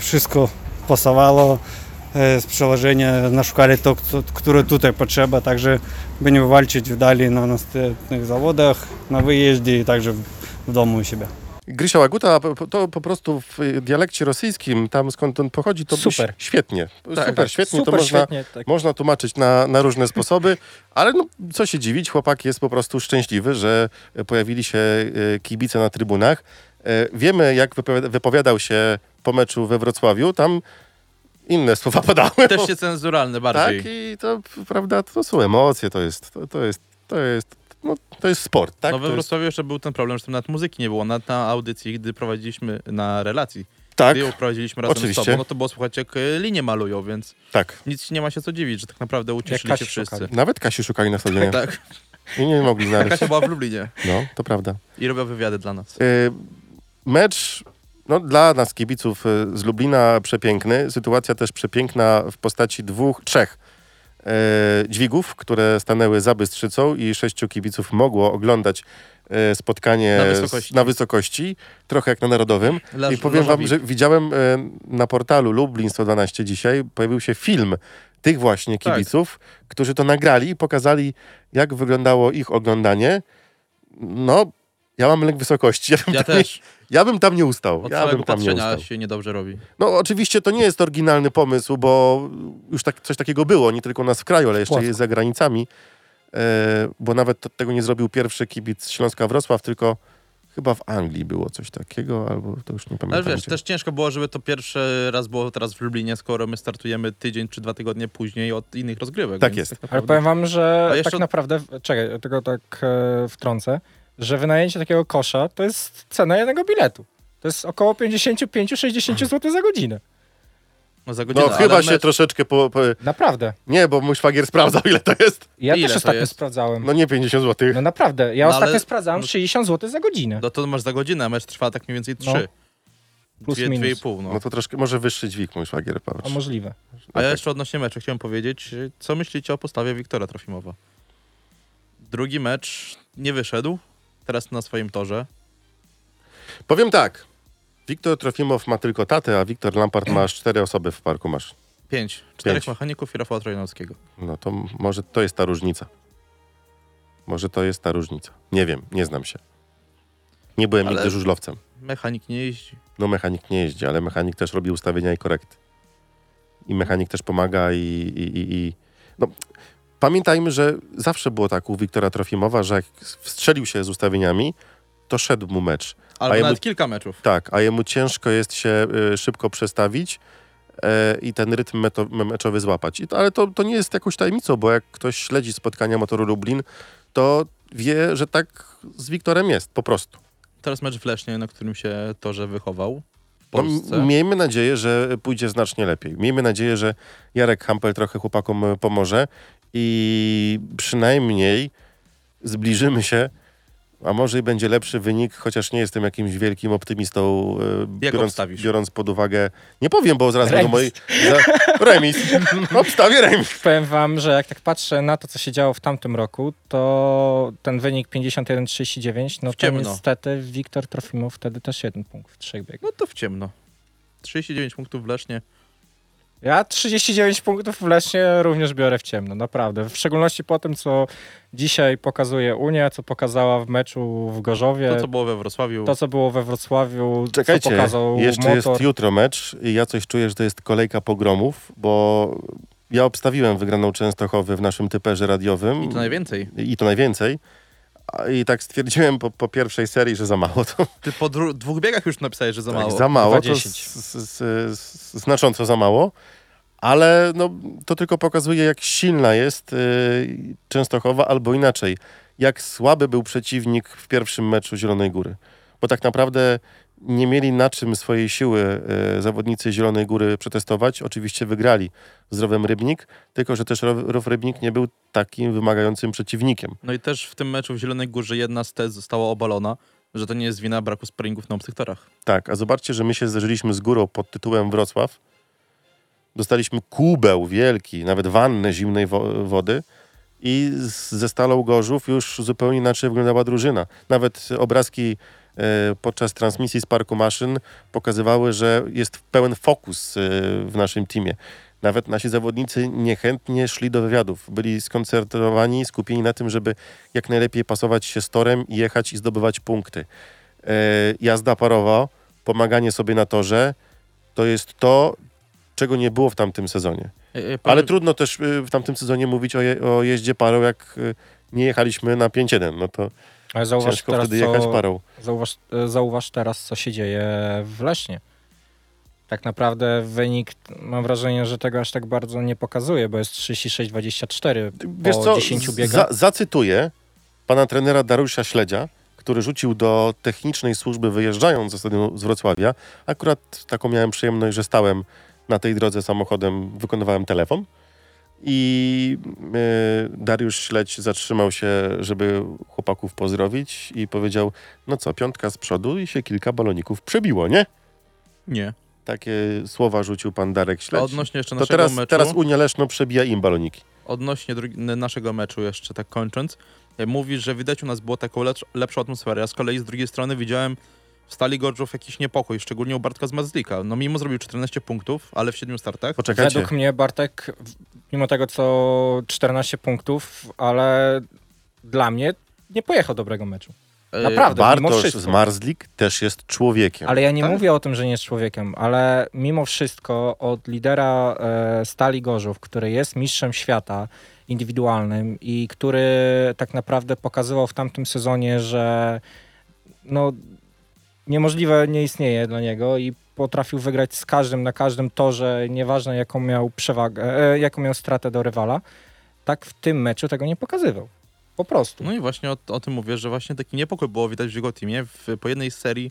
Speaker 7: wszystko pasowało. e, Z przełożenia naszukali to, które tutaj potrzeba, także będziemy walczyć dalej na następnych zawodach, na wyjeździe i także w, w domu u siebie.
Speaker 2: Grisza Łaguta to po prostu w dialekcie rosyjskim, tam skąd on pochodzi, to
Speaker 4: Super.
Speaker 2: świetnie. super,
Speaker 3: tak,
Speaker 2: świetnie
Speaker 4: Super,
Speaker 2: to można,
Speaker 4: świetnie. Tak.
Speaker 2: Można tłumaczyć na, na różne sposoby, ale no, co się dziwić, chłopak jest po prostu szczęśliwy, że pojawili się e, kibice na trybunach. E, Wiemy, jak wypowiada- wypowiadał się po meczu we Wrocławiu, tam inne słowa padały.
Speaker 3: Też się cenzuralne bardziej.
Speaker 2: Tak, i to prawda, to są emocje, to jest, to, to jest, to jest, no, to jest sport, tak?
Speaker 3: no we Wrocławiu jeszcze był ten problem, że tam nawet muzyki nie było. Nawet na audycji, gdy prowadziliśmy na relacji,
Speaker 2: tak,
Speaker 3: gdy ją prowadziliśmy razem
Speaker 2: oczywiście.
Speaker 3: z tobą, no to było słuchać jak y, linie malują, więc
Speaker 2: tak.
Speaker 3: nic nie ma się co dziwić, że tak naprawdę ucieszyli się wszyscy.
Speaker 4: szukali.
Speaker 2: Nawet Kasi szukali na stadionie
Speaker 3: Tak,
Speaker 2: i nie mogli znaleźć.
Speaker 3: Kasia była w Lublinie
Speaker 2: No, to prawda.
Speaker 3: i robiła wywiady dla nas.
Speaker 2: Y, Mecz no, dla nas kibiców y, z Lublina przepiękny. Sytuacja też przepiękna w postaci dwóch, trzech e, dźwigów, które stanęły za Bystrzycą i sześciu kibiców mogło oglądać e, spotkanie
Speaker 3: Na
Speaker 2: z-
Speaker 3: wysokości.
Speaker 2: na wysokości, trochę jak na Narodowym. I powiem wam, że widziałem e, na portalu Lublin 112 dzisiaj, pojawił się film tych właśnie
Speaker 3: Tak.
Speaker 2: kibiców, którzy to nagrali i pokazali, jak wyglądało ich oglądanie. No, ja mam lęk wysokości. Ja bym,
Speaker 3: Ja
Speaker 2: tam, nie,
Speaker 3: też.
Speaker 2: ja bym tam nie ustał.
Speaker 3: Od
Speaker 2: Ja bym tam nie ustał.
Speaker 3: się niedobrze robi.
Speaker 2: No oczywiście to nie jest oryginalny pomysł, bo już tak, coś takiego było, nie tylko u nas w kraju, ale jeszcze
Speaker 4: Płasko.
Speaker 2: jest za granicami. E, bo nawet to, tego nie zrobił pierwszy kibic Śląska Wrocław, tylko chyba w Anglii było coś takiego, albo to już nie
Speaker 3: Ale
Speaker 2: pamiętam.
Speaker 3: wiesz,
Speaker 2: gdzie.
Speaker 3: też ciężko było, żeby to pierwszy raz było teraz w Lublinie, skoro my startujemy tydzień czy dwa tygodnie później od innych rozgrywek.
Speaker 2: Tak jest.
Speaker 3: Tak
Speaker 4: Ale
Speaker 3: naprawdę...
Speaker 4: powiem wam, że
Speaker 3: A jeszcze-
Speaker 4: tak naprawdę, czekaj, tylko tak e, wtrącę, że wynajęcie takiego kosza to jest cena jednego biletu. To jest około 55-60 zł za godzinę.
Speaker 3: No, za godzinę,
Speaker 2: No chyba się
Speaker 3: mecz,
Speaker 2: troszeczkę po, po...
Speaker 4: Naprawdę.
Speaker 2: Nie, bo mój szwagier sprawdzał, ile to jest.
Speaker 4: Ja
Speaker 3: Ile
Speaker 4: też ostatnio
Speaker 3: jest?
Speaker 4: sprawdzałem.
Speaker 2: No nie 50 zł.
Speaker 4: No naprawdę, ja
Speaker 3: No,
Speaker 4: ostatnio
Speaker 3: ale-
Speaker 4: sprawdzałem 60 zł za godzinę.
Speaker 3: No to masz za godzinę, a mecz trwa tak mniej więcej
Speaker 4: No.
Speaker 3: 3.
Speaker 4: Plus
Speaker 3: Dwie,
Speaker 4: minus.
Speaker 3: dwie i pół, no.
Speaker 2: No to troszkę, może wyższy dźwig mój szwagier,
Speaker 4: A
Speaker 2: patrz.
Speaker 4: możliwe.
Speaker 3: A ja jeszcze odnośnie meczu chciałem powiedzieć, co myślicie o postawie Wiktora Trofimowa? Drugi mecz nie wyszedł, teraz na swoim torze.
Speaker 2: Powiem tak. Wiktor Trofimow ma tylko tatę, a Wiktor Lampard masz cztery osoby w parku masz.
Speaker 3: Pięć. Czterech
Speaker 2: Pięć.
Speaker 3: mechaników i Rafała Trojanowskiego.
Speaker 2: No to może to jest ta różnica. Może to jest ta różnica. Nie wiem, nie znam się. Nie byłem
Speaker 3: Ale-
Speaker 2: nigdy żużlowcem.
Speaker 3: Mechanik nie jeździ.
Speaker 2: No mechanik nie jeździ, ale mechanik też robi ustawienia i korekty. I mechanik też pomaga i... i, i, i no, pamiętajmy, że zawsze było tak u Wiktora Trofimowa, że jak wstrzelił się z ustawieniami, to szedł mu mecz.
Speaker 3: Albo
Speaker 2: jemu-
Speaker 3: nawet kilka meczów.
Speaker 2: Tak, a jemu ciężko jest się y, szybko przestawić e, i ten rytm meto, meczowy złapać. I to, ale to, to nie jest jakąś tajemnicą, bo jak ktoś śledzi spotkania Motoru Lublin, to wie, że tak z Wiktorem jest, po prostu.
Speaker 3: Teraz mecz w Lesznie, na którym się torze wychował
Speaker 2: No, miejmy nadzieję, że pójdzie znacznie lepiej. Miejmy nadzieję, że Jarek Hampel trochę chłopakom e, pomoże i przynajmniej zbliżymy się, a może i będzie lepszy wynik, chociaż nie jestem jakimś wielkim optymistą, e, biorąc,
Speaker 3: obstawisz?
Speaker 2: biorąc pod uwagę... Nie powiem, bo zaraz będą moi...
Speaker 4: Remis.
Speaker 2: Za, remis. Obstawię remis.
Speaker 4: Powiem wam, że jak tak patrzę na to, co się działo w tamtym roku, to ten wynik 51-39, no
Speaker 3: W
Speaker 4: to
Speaker 3: ciemno.
Speaker 4: niestety Wiktor Trofimow wtedy też jeden punkt w trzech biegach.
Speaker 3: No to w ciemno. 39 punktów w Lesznie.
Speaker 4: Ja 39 punktów w Lesznie również biorę w ciemno, naprawdę. W szczególności po tym, co dzisiaj pokazuje Unia, co pokazała w meczu w Gorzowie,
Speaker 3: To, co było we Wrocławiu.
Speaker 4: to, co było we Wrocławiu, co
Speaker 2: Czekajcie,
Speaker 4: pokazał
Speaker 2: jeszcze
Speaker 4: motor.
Speaker 2: jest jutro mecz i ja coś czuję, że to jest kolejka pogromów, bo ja obstawiłem wygraną Częstochowy w naszym typerze radiowym.
Speaker 3: I to najwięcej.
Speaker 2: I to najwięcej. I tak stwierdziłem po, po pierwszej serii, że za mało. To,
Speaker 3: Ty po dwóch biegach już napisałeś, że za
Speaker 2: tak,
Speaker 3: mało.
Speaker 2: za mało, to
Speaker 4: 20.
Speaker 2: s, s, s, znacząco za mało. Ale no, to tylko pokazuje, jak silna jest y, Częstochowa, albo inaczej, jak słaby był przeciwnik w pierwszym meczu Zielonej Góry. Bo tak naprawdę nie mieli na czym swojej siły y, zawodnicy Zielonej Góry przetestować. Oczywiście wygrali z Rowem Rybnik, tylko że też Row, Rybnik nie był takim wymagającym przeciwnikiem.
Speaker 3: No i też w tym meczu w Zielonej Górze jedna z tez została obalona, że to nie jest wina braku sparingów na obcych torach.
Speaker 2: Tak, a zobaczcie, że my się zderzyliśmy z górą pod tytułem Wrocław. Dostaliśmy kubeł wielki, nawet wannę zimnej wo- wody i ze Stalą Gorzów już zupełnie inaczej wyglądała drużyna. Nawet obrazki e, podczas transmisji z Parku Maszyn pokazywały, że jest pełen fokus e, w naszym teamie. Nawet nasi zawodnicy niechętnie szli do wywiadów. Byli skoncentrowani, skupieni na tym, żeby jak najlepiej pasować się z torem i jechać i zdobywać punkty. E, jazda parowa, pomaganie sobie na torze, to jest to, czego nie było w tamtym sezonie.
Speaker 3: E, e,
Speaker 2: Ale trudno też w tamtym sezonie mówić o, je, o jeździe parą, jak nie jechaliśmy na 5-1. No to
Speaker 4: Ale zauważ
Speaker 2: ciężko
Speaker 4: teraz,
Speaker 2: wtedy jechać
Speaker 4: co,
Speaker 2: parą.
Speaker 4: zauważ, e, zauważ teraz, co się dzieje w Lesznie. Tak naprawdę wynik, mam wrażenie, że tego aż tak bardzo nie pokazuje, bo jest 36-24
Speaker 2: Wiesz
Speaker 4: po
Speaker 2: co,
Speaker 4: 10
Speaker 2: z-
Speaker 4: biegach.
Speaker 2: za, zacytuję pana trenera Dariusza Śledzia, który rzucił do technicznej służby wyjeżdżając ze stadionu z Wrocławia. Akurat taką miałem przyjemność, że stałem na tej drodze samochodem, wykonywałem telefon. I y, Dariusz Śledź zatrzymał się, żeby chłopaków pozdrowić i powiedział, no co, piątka z przodu i się kilka baloników przebiło, nie?
Speaker 3: Nie.
Speaker 2: Takie słowa rzucił pan Darek
Speaker 3: A
Speaker 2: Śledź.
Speaker 3: odnośnie jeszcze
Speaker 2: To
Speaker 3: naszego
Speaker 2: teraz,
Speaker 3: meczu,
Speaker 2: teraz Unia Leszno przebija im baloniki.
Speaker 3: odnośnie naszego meczu jeszcze tak kończąc, e, mówisz, że widać u nas było taką lepsz, lepszą atmosferę. Ja z kolei z drugiej strony widziałem w Stali Gorczów jakiś niepokój, szczególnie u Bartka z Mazdlika. No mimo zrobił 14 punktów, ale w 7 startach.
Speaker 2: Poczekajcie.
Speaker 4: Według mnie Bartek, mimo tego co 14 punktów, ale dla mnie nie pojechał dobrego meczu.
Speaker 3: E,
Speaker 4: Naprawdę,
Speaker 2: Bartosz z Marzlik też jest człowiekiem.
Speaker 4: Ale ja nie
Speaker 3: Tak?
Speaker 4: mówię o tym, że nie jest człowiekiem, ale mimo wszystko od lidera e, Stali Gorzów, który jest mistrzem świata indywidualnym i który tak naprawdę pokazywał w tamtym sezonie, że no, niemożliwe nie istnieje dla niego i potrafił wygrać z każdym na każdym torze, nieważne jaką miał przewagę, e, jaką miał stratę do rywala, tak w tym meczu tego nie pokazywał. Po prostu.
Speaker 3: No i właśnie o, o tym mówię, że właśnie taki niepokój było widać w jego teamie. W, po jednej serii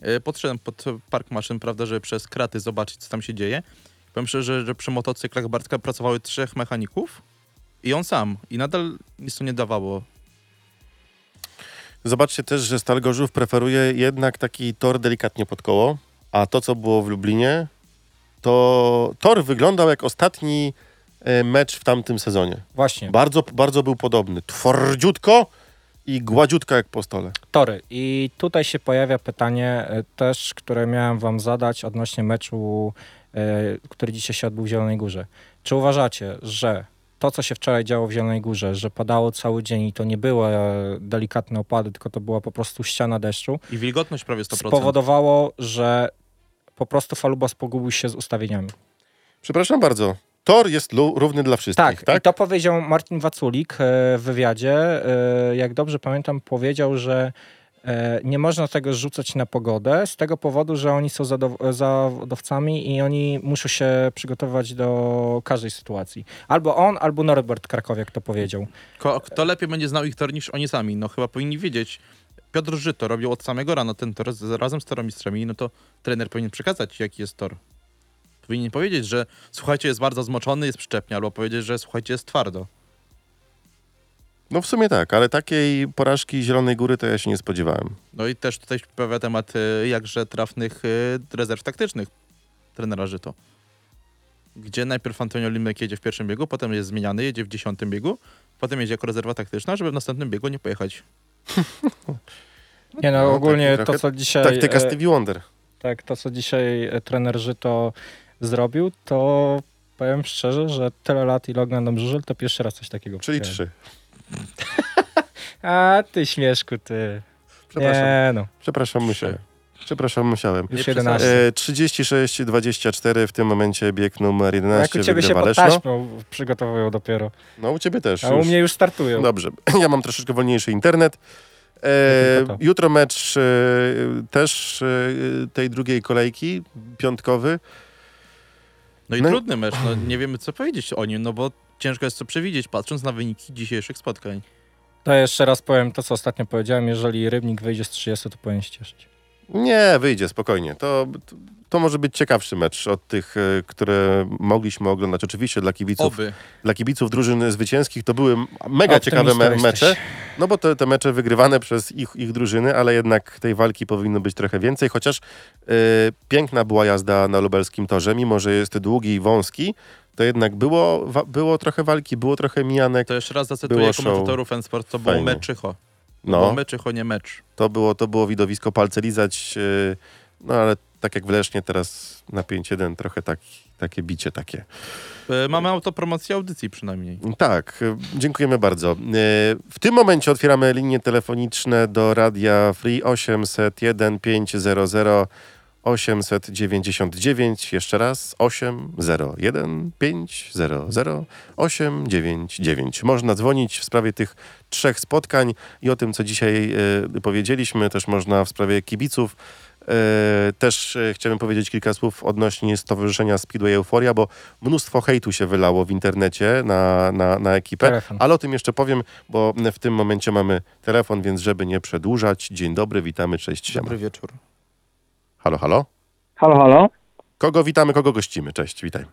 Speaker 3: E, Podszedłem pod park maszyn, prawda, żeby przez kraty zobaczyć, co tam się dzieje. Powiem szczerze, że przy motocyklach Bartka pracowały trzech mechaników i on sam. I nadal nic to nie dawało.
Speaker 2: Zobaczcie też, że Stal Gorzów preferuje jednak taki tor delikatnie pod koło, a to, co było w Lublinie, to tor wyglądał jak ostatni e, mecz w tamtym sezonie.
Speaker 4: Właśnie,
Speaker 2: Bardzo, bardzo był podobny. Twardziutko i gładziutko jak po stole.
Speaker 4: tory. I tutaj się pojawia pytanie e, też, które miałem wam zadać odnośnie meczu, e, który dzisiaj się odbył w Zielonej Górze. Czy uważacie, że to, co się wczoraj działo w Zielonej Górze, że padało cały dzień i to nie były e, delikatne opady, tylko to była po prostu ściana deszczu,
Speaker 3: I wilgotność prawie 100%.
Speaker 4: spowodowało, że po prostu Falubas pogubił się z ustawieniami.
Speaker 2: Przepraszam bardzo. Tor jest równy dla wszystkich,
Speaker 4: Tak,
Speaker 2: tak?
Speaker 4: i to powiedział Martin Waculik e, w wywiadzie. E, Jak dobrze pamiętam, powiedział, że nie można tego rzucać na pogodę z tego powodu, że oni są zadow- zawodowcami i oni muszą się przygotowywać do każdej sytuacji. Albo on, albo Norbert Krakowiak to powiedział.
Speaker 3: Ko- Kto lepiej będzie znał ich tor niż oni sami? No chyba powinni wiedzieć. Piotr Żyto robił od samego rana ten tor razem z tormistrzami, no to trener powinien przekazać, jaki jest tor. Powinien powiedzieć, że słuchajcie, jest bardzo zmoczony, jest przyczepnie, albo powiedzieć, że słuchajcie, jest twardo.
Speaker 2: No w sumie tak, ale takiej porażki Zielonej Góry to ja się nie spodziewałem.
Speaker 3: No i też tutaj pojawia temat y, jakże trafnych y, rezerw taktycznych trenera Żyto. Gdzie najpierw Antonio Limek jedzie w pierwszym biegu, potem jest zmieniany, jedzie w dziesiątym biegu, potem jedzie jako rezerwa taktyczna, żeby w następnym biegu nie pojechać.
Speaker 4: Nie no,
Speaker 2: No,
Speaker 4: ogólnie
Speaker 2: taki
Speaker 4: to, co dzisiaj...
Speaker 2: Taktyka
Speaker 4: e,
Speaker 2: Stevie Wonder.
Speaker 4: Tak, to co dzisiaj e, trener Żyto zrobił, to powiem szczerze, że tyle lat ile oglądam żużel, to pierwszy raz coś takiego
Speaker 2: Czyli trzy.
Speaker 4: A ty śmieszku, ty.
Speaker 2: Przepraszam,
Speaker 4: Nie no,
Speaker 2: przepraszam musiałem. Przepraszam, musiałem.
Speaker 4: już
Speaker 3: Nie
Speaker 4: 11.
Speaker 2: E, 36-24 w tym momencie bieg numer
Speaker 4: Jak
Speaker 2: 11
Speaker 4: u ciebie się
Speaker 2: wygrywa
Speaker 4: pod
Speaker 2: Leszno.
Speaker 4: taśmą przygotowują dopiero.
Speaker 2: No u ciebie też.
Speaker 4: A u
Speaker 2: już.
Speaker 4: mnie już startują.
Speaker 2: Dobrze, ja mam troszeczkę wolniejszy internet. E,
Speaker 4: tylko to.
Speaker 2: jutro mecz e, też e, tej drugiej kolejki, piątkowy.
Speaker 3: No i
Speaker 2: No i-
Speaker 3: trudny mecz, no nie wiemy co powiedzieć o nim, no bo ciężko jest to przewidzieć, patrząc na wyniki dzisiejszych spotkań.
Speaker 4: To jeszcze raz powiem to, co ostatnio powiedziałem. Jeżeli Rybnik wyjdzie z 30, to powinien cieszyć.
Speaker 2: Nie, wyjdzie spokojnie. To, to może być ciekawszy mecz od tych, e, które mogliśmy oglądać. Oczywiście dla kibiców,
Speaker 3: Oby.
Speaker 2: dla kibiców drużyn zwycięskich to były mega ciekawe me
Speaker 4: jesteś.
Speaker 2: mecze. No bo te, te mecze wygrywane przez ich, ich drużyny, ale jednak tej walki powinno być trochę więcej, chociaż e, piękna była jazda na lubelskim torze, mimo że jest długi i wąski, to jednak było, wa- było trochę walki, było trochę mijanek.
Speaker 3: To jeszcze raz zacytuję
Speaker 2: Było
Speaker 3: komentatorów N-Sport, to było
Speaker 2: Fajnie.
Speaker 3: meczycho. To było
Speaker 2: No,
Speaker 3: meczycho, nie mecz.
Speaker 2: to było, to było widowisko palce lizać, e, no ale tak jak w Lesznie teraz na 5-1 trochę tak, takie bicie takie.
Speaker 3: E, Mamy autopromocję audycji przynajmniej.
Speaker 2: Tak, e, dziękujemy bardzo. E, W tym momencie otwieramy linie telefoniczne do Radia Free 801 500 899. Jeszcze raz 801 500 899. Można dzwonić w sprawie tych trzech spotkań i o tym, co dzisiaj e, powiedzieliśmy. Też można w sprawie kibiców. E, Też e, chciałbym powiedzieć kilka słów odnośnie Stowarzyszenia Speedway Euforia, bo mnóstwo hejtu się wylało w internecie na, na, na ekipę.
Speaker 4: Telefon.
Speaker 2: Ale o tym jeszcze powiem, bo w tym momencie mamy telefon, więc żeby nie przedłużać. Dzień dobry, witamy, cześć, siema.
Speaker 3: Dobry wieczór.
Speaker 2: Halo, halo.
Speaker 5: Halo, halo.
Speaker 2: Kogo witamy, kogo gościmy? Cześć, witaj.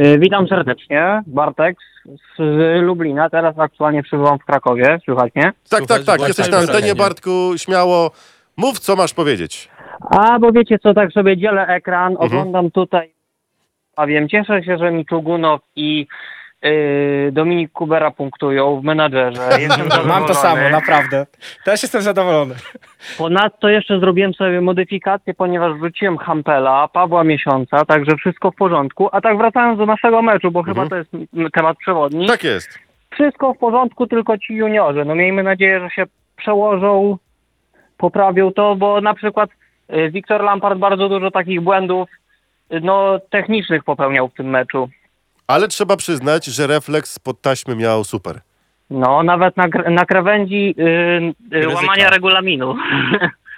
Speaker 5: Y, Witam serdecznie. Bartek z, z Lublina. Teraz aktualnie przybywam w Krakowie. Słychać mnie?
Speaker 2: Tak,
Speaker 3: Słuchaj,
Speaker 2: tak, tak, jesteś na antenie. Bartku, śmiało. Mów, co masz powiedzieć.
Speaker 5: A, bo wiecie co, tak sobie dzielę ekran,
Speaker 2: Mhm.
Speaker 5: oglądam tutaj, a wiem, cieszę się, że mi Czugunow i y, Dominik Kubera punktują w menadżerze. Jestem
Speaker 4: Mam to samo, naprawdę. Też jestem zadowolony.
Speaker 5: Ponadto jeszcze zrobiłem sobie modyfikację, ponieważ wrzuciłem Hampela, Pawła Miesiąca, także wszystko w porządku. A tak wracając do naszego meczu, bo chyba to jest temat przewodni.
Speaker 2: Tak jest.
Speaker 5: Wszystko w porządku, tylko ci juniorzy. No miejmy nadzieję, że się przełożą, poprawią to, bo na przykład y, Wiktor Lampard bardzo dużo takich błędów y, no, technicznych popełniał w tym meczu.
Speaker 2: Ale trzeba przyznać, że refleks pod taśmy miał super.
Speaker 5: No, nawet na, na krawędzi y, y,
Speaker 3: Ryzyka.
Speaker 5: łamania regulaminu.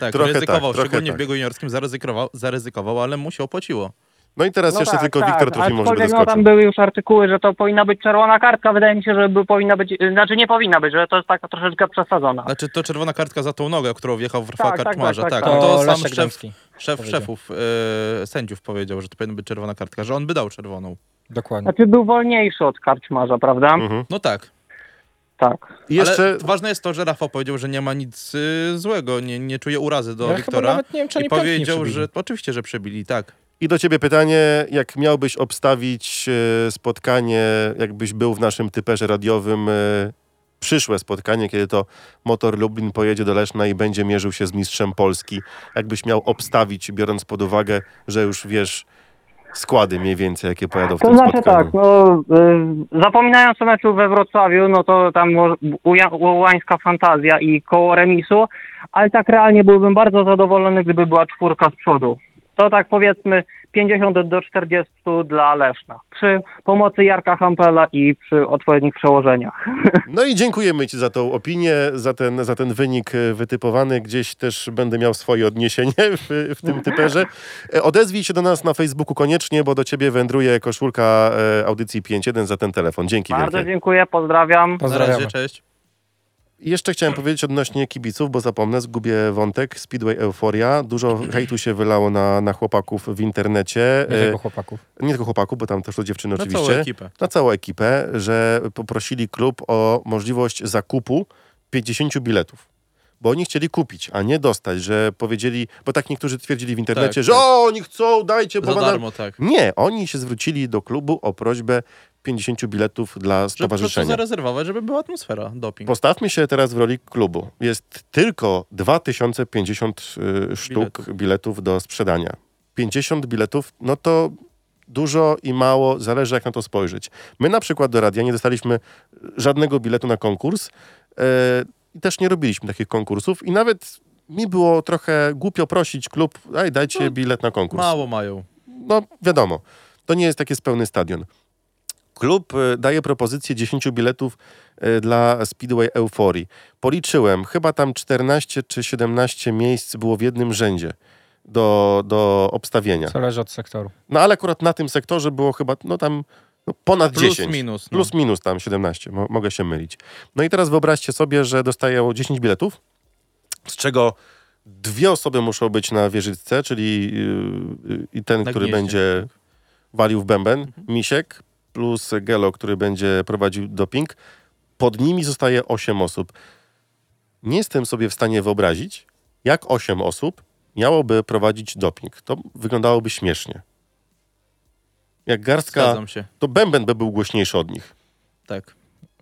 Speaker 3: Tak,
Speaker 2: Trochę
Speaker 3: ryzykował,
Speaker 2: tak,
Speaker 3: szczególnie
Speaker 2: tak.
Speaker 3: w biegu juniorskim zaryzykował, zaryzykował, ale mu się opłaciło.
Speaker 2: No i teraz
Speaker 5: No
Speaker 2: jeszcze
Speaker 5: tak,
Speaker 2: tylko
Speaker 5: tak,
Speaker 2: Wiktor Trofimow, żeby
Speaker 5: no,
Speaker 2: doskoczył.
Speaker 5: tam były już artykuły, że to powinna być czerwona kartka. Wydaje mi się, że by powinna być, znaczy nie powinna być, że to jest taka troszeczkę przesadzona.
Speaker 3: Znaczy to czerwona kartka za tą nogę, którą wjechał w Rafała
Speaker 5: Tak, tak,
Speaker 3: Karczmarza.
Speaker 5: tak,
Speaker 3: Tak,
Speaker 5: tak,
Speaker 3: no
Speaker 4: To
Speaker 3: to sam szef, szef szefów e, sędziów powiedział, że to powinna być czerwona kartka, że on by dał czerwoną.
Speaker 4: Dokładnie.
Speaker 5: Znaczy był wolniejszy od karczmarza, prawda?
Speaker 2: Mhm.
Speaker 3: No tak.
Speaker 5: Tak.
Speaker 2: I jeszcze
Speaker 3: Ale ważne jest to, że Rafał powiedział, że nie ma nic y, złego, nie, nie czuje urazy do
Speaker 4: Ja chyba
Speaker 3: Wiktora.
Speaker 4: nawet nie wiem, czy
Speaker 3: I
Speaker 4: oni piątki nie
Speaker 3: powiedział, że oczywiście, że przebili, tak.
Speaker 2: I do ciebie pytanie, jak miałbyś obstawić e, spotkanie, jakbyś był w naszym typerze radiowym, e, przyszłe spotkanie, kiedy to Motor Lublin pojedzie do Leszna i będzie mierzył się z mistrzem Polski, jakbyś miał obstawić, biorąc pod uwagę, że już wiesz składy mniej więcej, jakie pojadą w
Speaker 5: To
Speaker 2: tym
Speaker 5: znaczy
Speaker 2: spotkaniu.
Speaker 5: tak, no y, zapominając o meczu we Wrocławiu, no to tam ułańska fantazja i koło remisu, ale tak realnie byłbym bardzo zadowolony, gdyby była czwórka z przodu. To tak powiedzmy 50 do 40 dla Leszna. Przy pomocy Jarka Hampela i przy odpowiednich przełożeniach.
Speaker 2: No i dziękujemy Ci za tą opinię, za ten, za ten wynik e, wytypowany. Gdzieś też będę miał swoje odniesienie w, w tym typerze. E, Odezwij się do nas na Facebooku koniecznie, bo do Ciebie wędruje koszulka e, audycji 5.1 za ten telefon. Dzięki
Speaker 5: Bardzo
Speaker 2: wielkie.
Speaker 5: dziękuję, pozdrawiam.
Speaker 3: Razie, cześć.
Speaker 2: I Jeszcze chciałem powiedzieć odnośnie kibiców, bo zapomnę, zgubię wątek. Speedway Euforia. Dużo hejtu się wylało na, na chłopaków w internecie.
Speaker 4: Nie
Speaker 2: E,
Speaker 4: tylko chłopaków.
Speaker 2: nie tylko chłopaków, bo tam też to dziewczyny
Speaker 3: Na
Speaker 2: oczywiście.
Speaker 3: całą ekipę.
Speaker 2: na całą ekipę, że poprosili klub o możliwość zakupu 50 biletów. Bo oni chcieli kupić, a nie dostać, że powiedzieli, bo tak niektórzy twierdzili w internecie,
Speaker 3: Tak,
Speaker 2: że
Speaker 3: tak.
Speaker 2: o, oni chcą, dajcie, bo
Speaker 3: Za
Speaker 2: będą-"
Speaker 3: darmo, tak.
Speaker 2: Nie, oni się zwrócili do klubu o prośbę 50 biletów dla stowarzyszenia.
Speaker 3: zarezerwować, żeby była atmosfera, doping.
Speaker 2: Postawmy się teraz w roli klubu. Jest tylko 2050 y, sztuk
Speaker 3: Biletów.
Speaker 2: biletów do sprzedania. 50 biletów, no to dużo i mało, zależy jak na to spojrzeć. My na przykład do radia nie dostaliśmy żadnego biletu na konkurs e, i też nie robiliśmy takich konkursów i nawet mi było trochę głupio prosić klub, daj, dajcie
Speaker 3: No,
Speaker 2: bilet na konkurs
Speaker 3: Mało mają.
Speaker 2: no wiadomo, to nie jest taki pełny stadion. Klub e, daje propozycję 10 biletów e, dla Speedway Euforii. Policzyłem, chyba tam 14 czy 17 miejsc było w jednym rzędzie do, do obstawienia.
Speaker 4: Zależy od sektoru.
Speaker 2: No ale akurat na tym sektorze było chyba no tam no, ponad
Speaker 3: Plus
Speaker 2: 10.
Speaker 3: minus. No.
Speaker 2: Plus minus tam 17, mo mogę się mylić. No i teraz wyobraźcie sobie, że dostają 10 biletów, z czego dwie osoby muszą być na wieżyczce, czyli yy, i ten,
Speaker 3: Na
Speaker 2: który
Speaker 3: gnieździe.
Speaker 2: będzie walił w bęben, Misiek, plus Gelo, który będzie prowadził doping. Pod nimi zostaje 8 osób. Nie jestem sobie w stanie wyobrazić, jak 8 osób miałoby prowadzić doping. To wyglądałoby śmiesznie. Jak garstka, to bęben by był głośniejszy od nich.
Speaker 3: Tak.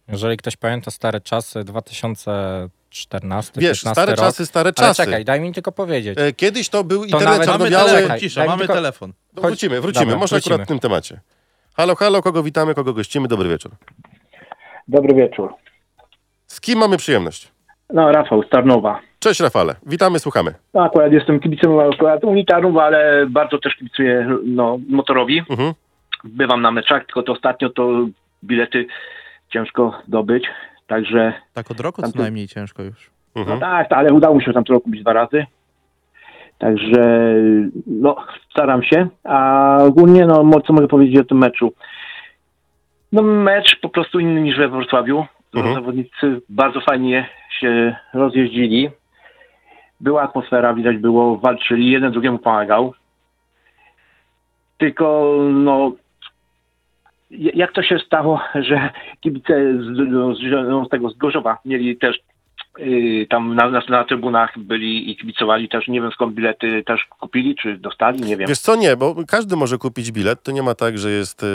Speaker 4: Jeżeli ktoś pamięta stare czasy, 2014,
Speaker 2: Wiesz,
Speaker 4: 15
Speaker 2: stare
Speaker 4: rok.
Speaker 2: czasy, stare
Speaker 4: Ale
Speaker 2: czasy.
Speaker 4: czekaj, daj mi tylko powiedzieć.
Speaker 2: E, Kiedyś to był
Speaker 4: To
Speaker 2: internet
Speaker 4: nawet-
Speaker 3: Mamy
Speaker 2: czarno-biały.
Speaker 3: telefon,
Speaker 4: Czekaj,
Speaker 3: cisza, mamy
Speaker 4: tylko-
Speaker 3: telefon.
Speaker 2: No, wrócimy, wrócimy.
Speaker 4: Dobra,
Speaker 2: Może
Speaker 4: wrócimy.
Speaker 2: akurat w tym temacie. Halo, halo, kogo witamy, kogo gościmy? Dobry wieczór.
Speaker 8: Dobry wieczór.
Speaker 2: Z kim mamy przyjemność?
Speaker 8: No, Rafał Starnowa.
Speaker 2: Cześć Rafale, witamy, słuchamy.
Speaker 8: No, akurat jestem kibicem akurat Unitarów, ale bardzo też kibicuję no, motorowi.
Speaker 2: Mhm.
Speaker 8: Bywam na meczach, tylko to ostatnio to bilety ciężko zdobyć. Także,
Speaker 3: Tak od roku
Speaker 8: Tam
Speaker 3: co najmniej ciężko już.
Speaker 8: no
Speaker 2: Mhm.
Speaker 8: tak, ale udało mi się tam to kupić dwa razy. Także, no, staram się. A ogólnie, no, co mogę powiedzieć o tym meczu? No, mecz po prostu inny niż we Wrocławiu.
Speaker 2: Mhm.
Speaker 8: Zawodnicy bardzo fajnie się rozjeździli. Była atmosfera, widać było, walczyli, jeden drugiemu pomagał. Tylko, no, jak to się stało, że kibice z, z, z tego z Gorzowa mieli też tam na, na, na trybunach byli i kibicowali też, nie wiem skąd bilety też kupili, czy dostali, nie wiem.
Speaker 2: Wiesz co, nie, bo każdy może kupić bilet. To nie ma tak, że jest e,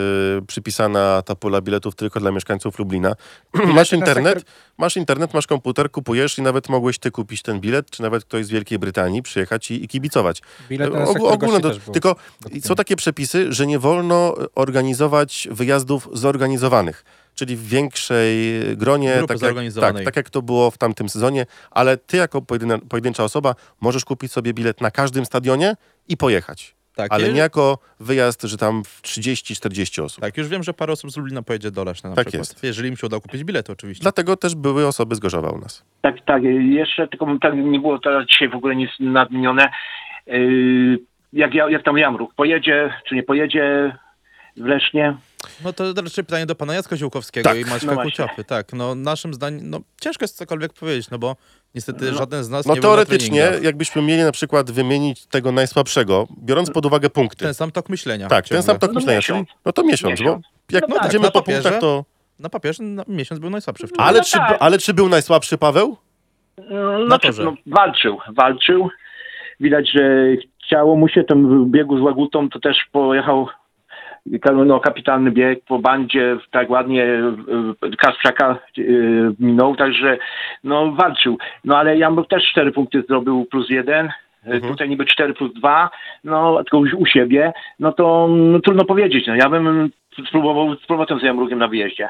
Speaker 2: przypisana ta pula biletów tylko dla mieszkańców Lublina. masz internet,
Speaker 4: sektor-
Speaker 2: masz internet, masz komputer, kupujesz i nawet mogłeś ty kupić ten bilet, czy nawet ktoś z Wielkiej Brytanii przyjechać i, i kibicować.
Speaker 4: Bilety na sektor
Speaker 2: ogólne do, tylko są takie przepisy, że nie wolno organizować wyjazdów zorganizowanych. Czyli w większej gronie, tak jak, tak, tak jak to było w tamtym sezonie, ale ty jako pojedyna, pojedyncza osoba możesz kupić sobie bilet na każdym stadionie i pojechać.
Speaker 3: Tak,
Speaker 2: Ale nie jako wyjazd, że tam w 30-40 osób.
Speaker 3: Tak, już wiem, że parę osób z Lublina pojedzie do Leszna na
Speaker 2: Tak
Speaker 3: przykład.
Speaker 2: jest.
Speaker 3: Jeżeli im się uda kupić bilet oczywiście.
Speaker 2: Dlatego też były osoby z Gorzowa u nas.
Speaker 8: Tak, tak, jeszcze tylko tak nie było teraz dzisiaj w ogóle nic nadmienione. Yy, jak, ja, jak tam Jamruk, pojedzie czy nie pojedzie w Lesznie?
Speaker 3: No to raczej pytanie do pana Jacka Ziółkowskiego
Speaker 2: Tak.
Speaker 3: i Maćka
Speaker 8: No.
Speaker 3: Kuciapy. Tak, no naszym zdaniem, no ciężko jest cokolwiek powiedzieć, no bo niestety
Speaker 8: No.
Speaker 3: żaden z nas
Speaker 2: No
Speaker 3: nie na
Speaker 2: teoretycznie, jakbyśmy mieli na przykład wymienić tego najsłabszego, biorąc pod uwagę punkty.
Speaker 3: Ten sam tok myślenia.
Speaker 2: tak, ten
Speaker 3: ciągle.
Speaker 2: sam tok
Speaker 8: No
Speaker 2: myślenia,
Speaker 8: miesiąc.
Speaker 2: no to miesiąc,
Speaker 8: Miesiąc.
Speaker 2: bo jak
Speaker 3: No tak,
Speaker 2: idziemy
Speaker 3: na
Speaker 2: po
Speaker 3: papierze.
Speaker 2: punktach, to...
Speaker 3: Na papierze na miesiąc był najsłabszy w
Speaker 8: No
Speaker 2: Ale,
Speaker 8: tak.
Speaker 2: czy, ale czy był najsłabszy Paweł?
Speaker 8: No, czy- no, walczył, walczył. Widać, że chciało mu się, ten w biegu z Łagutą to też pojechał no, kapitalny bieg po bandzie, tak ładnie Kasprzaka y, minął, także no walczył. No ale Jamruk też 4 punkty zrobił plus jeden. y, Tutaj niby 4 plus 2, no tylko już u siebie, no to no, trudno powiedzieć. No, ja bym spróbował z powrotem z Jamrukiem na wyjeździe.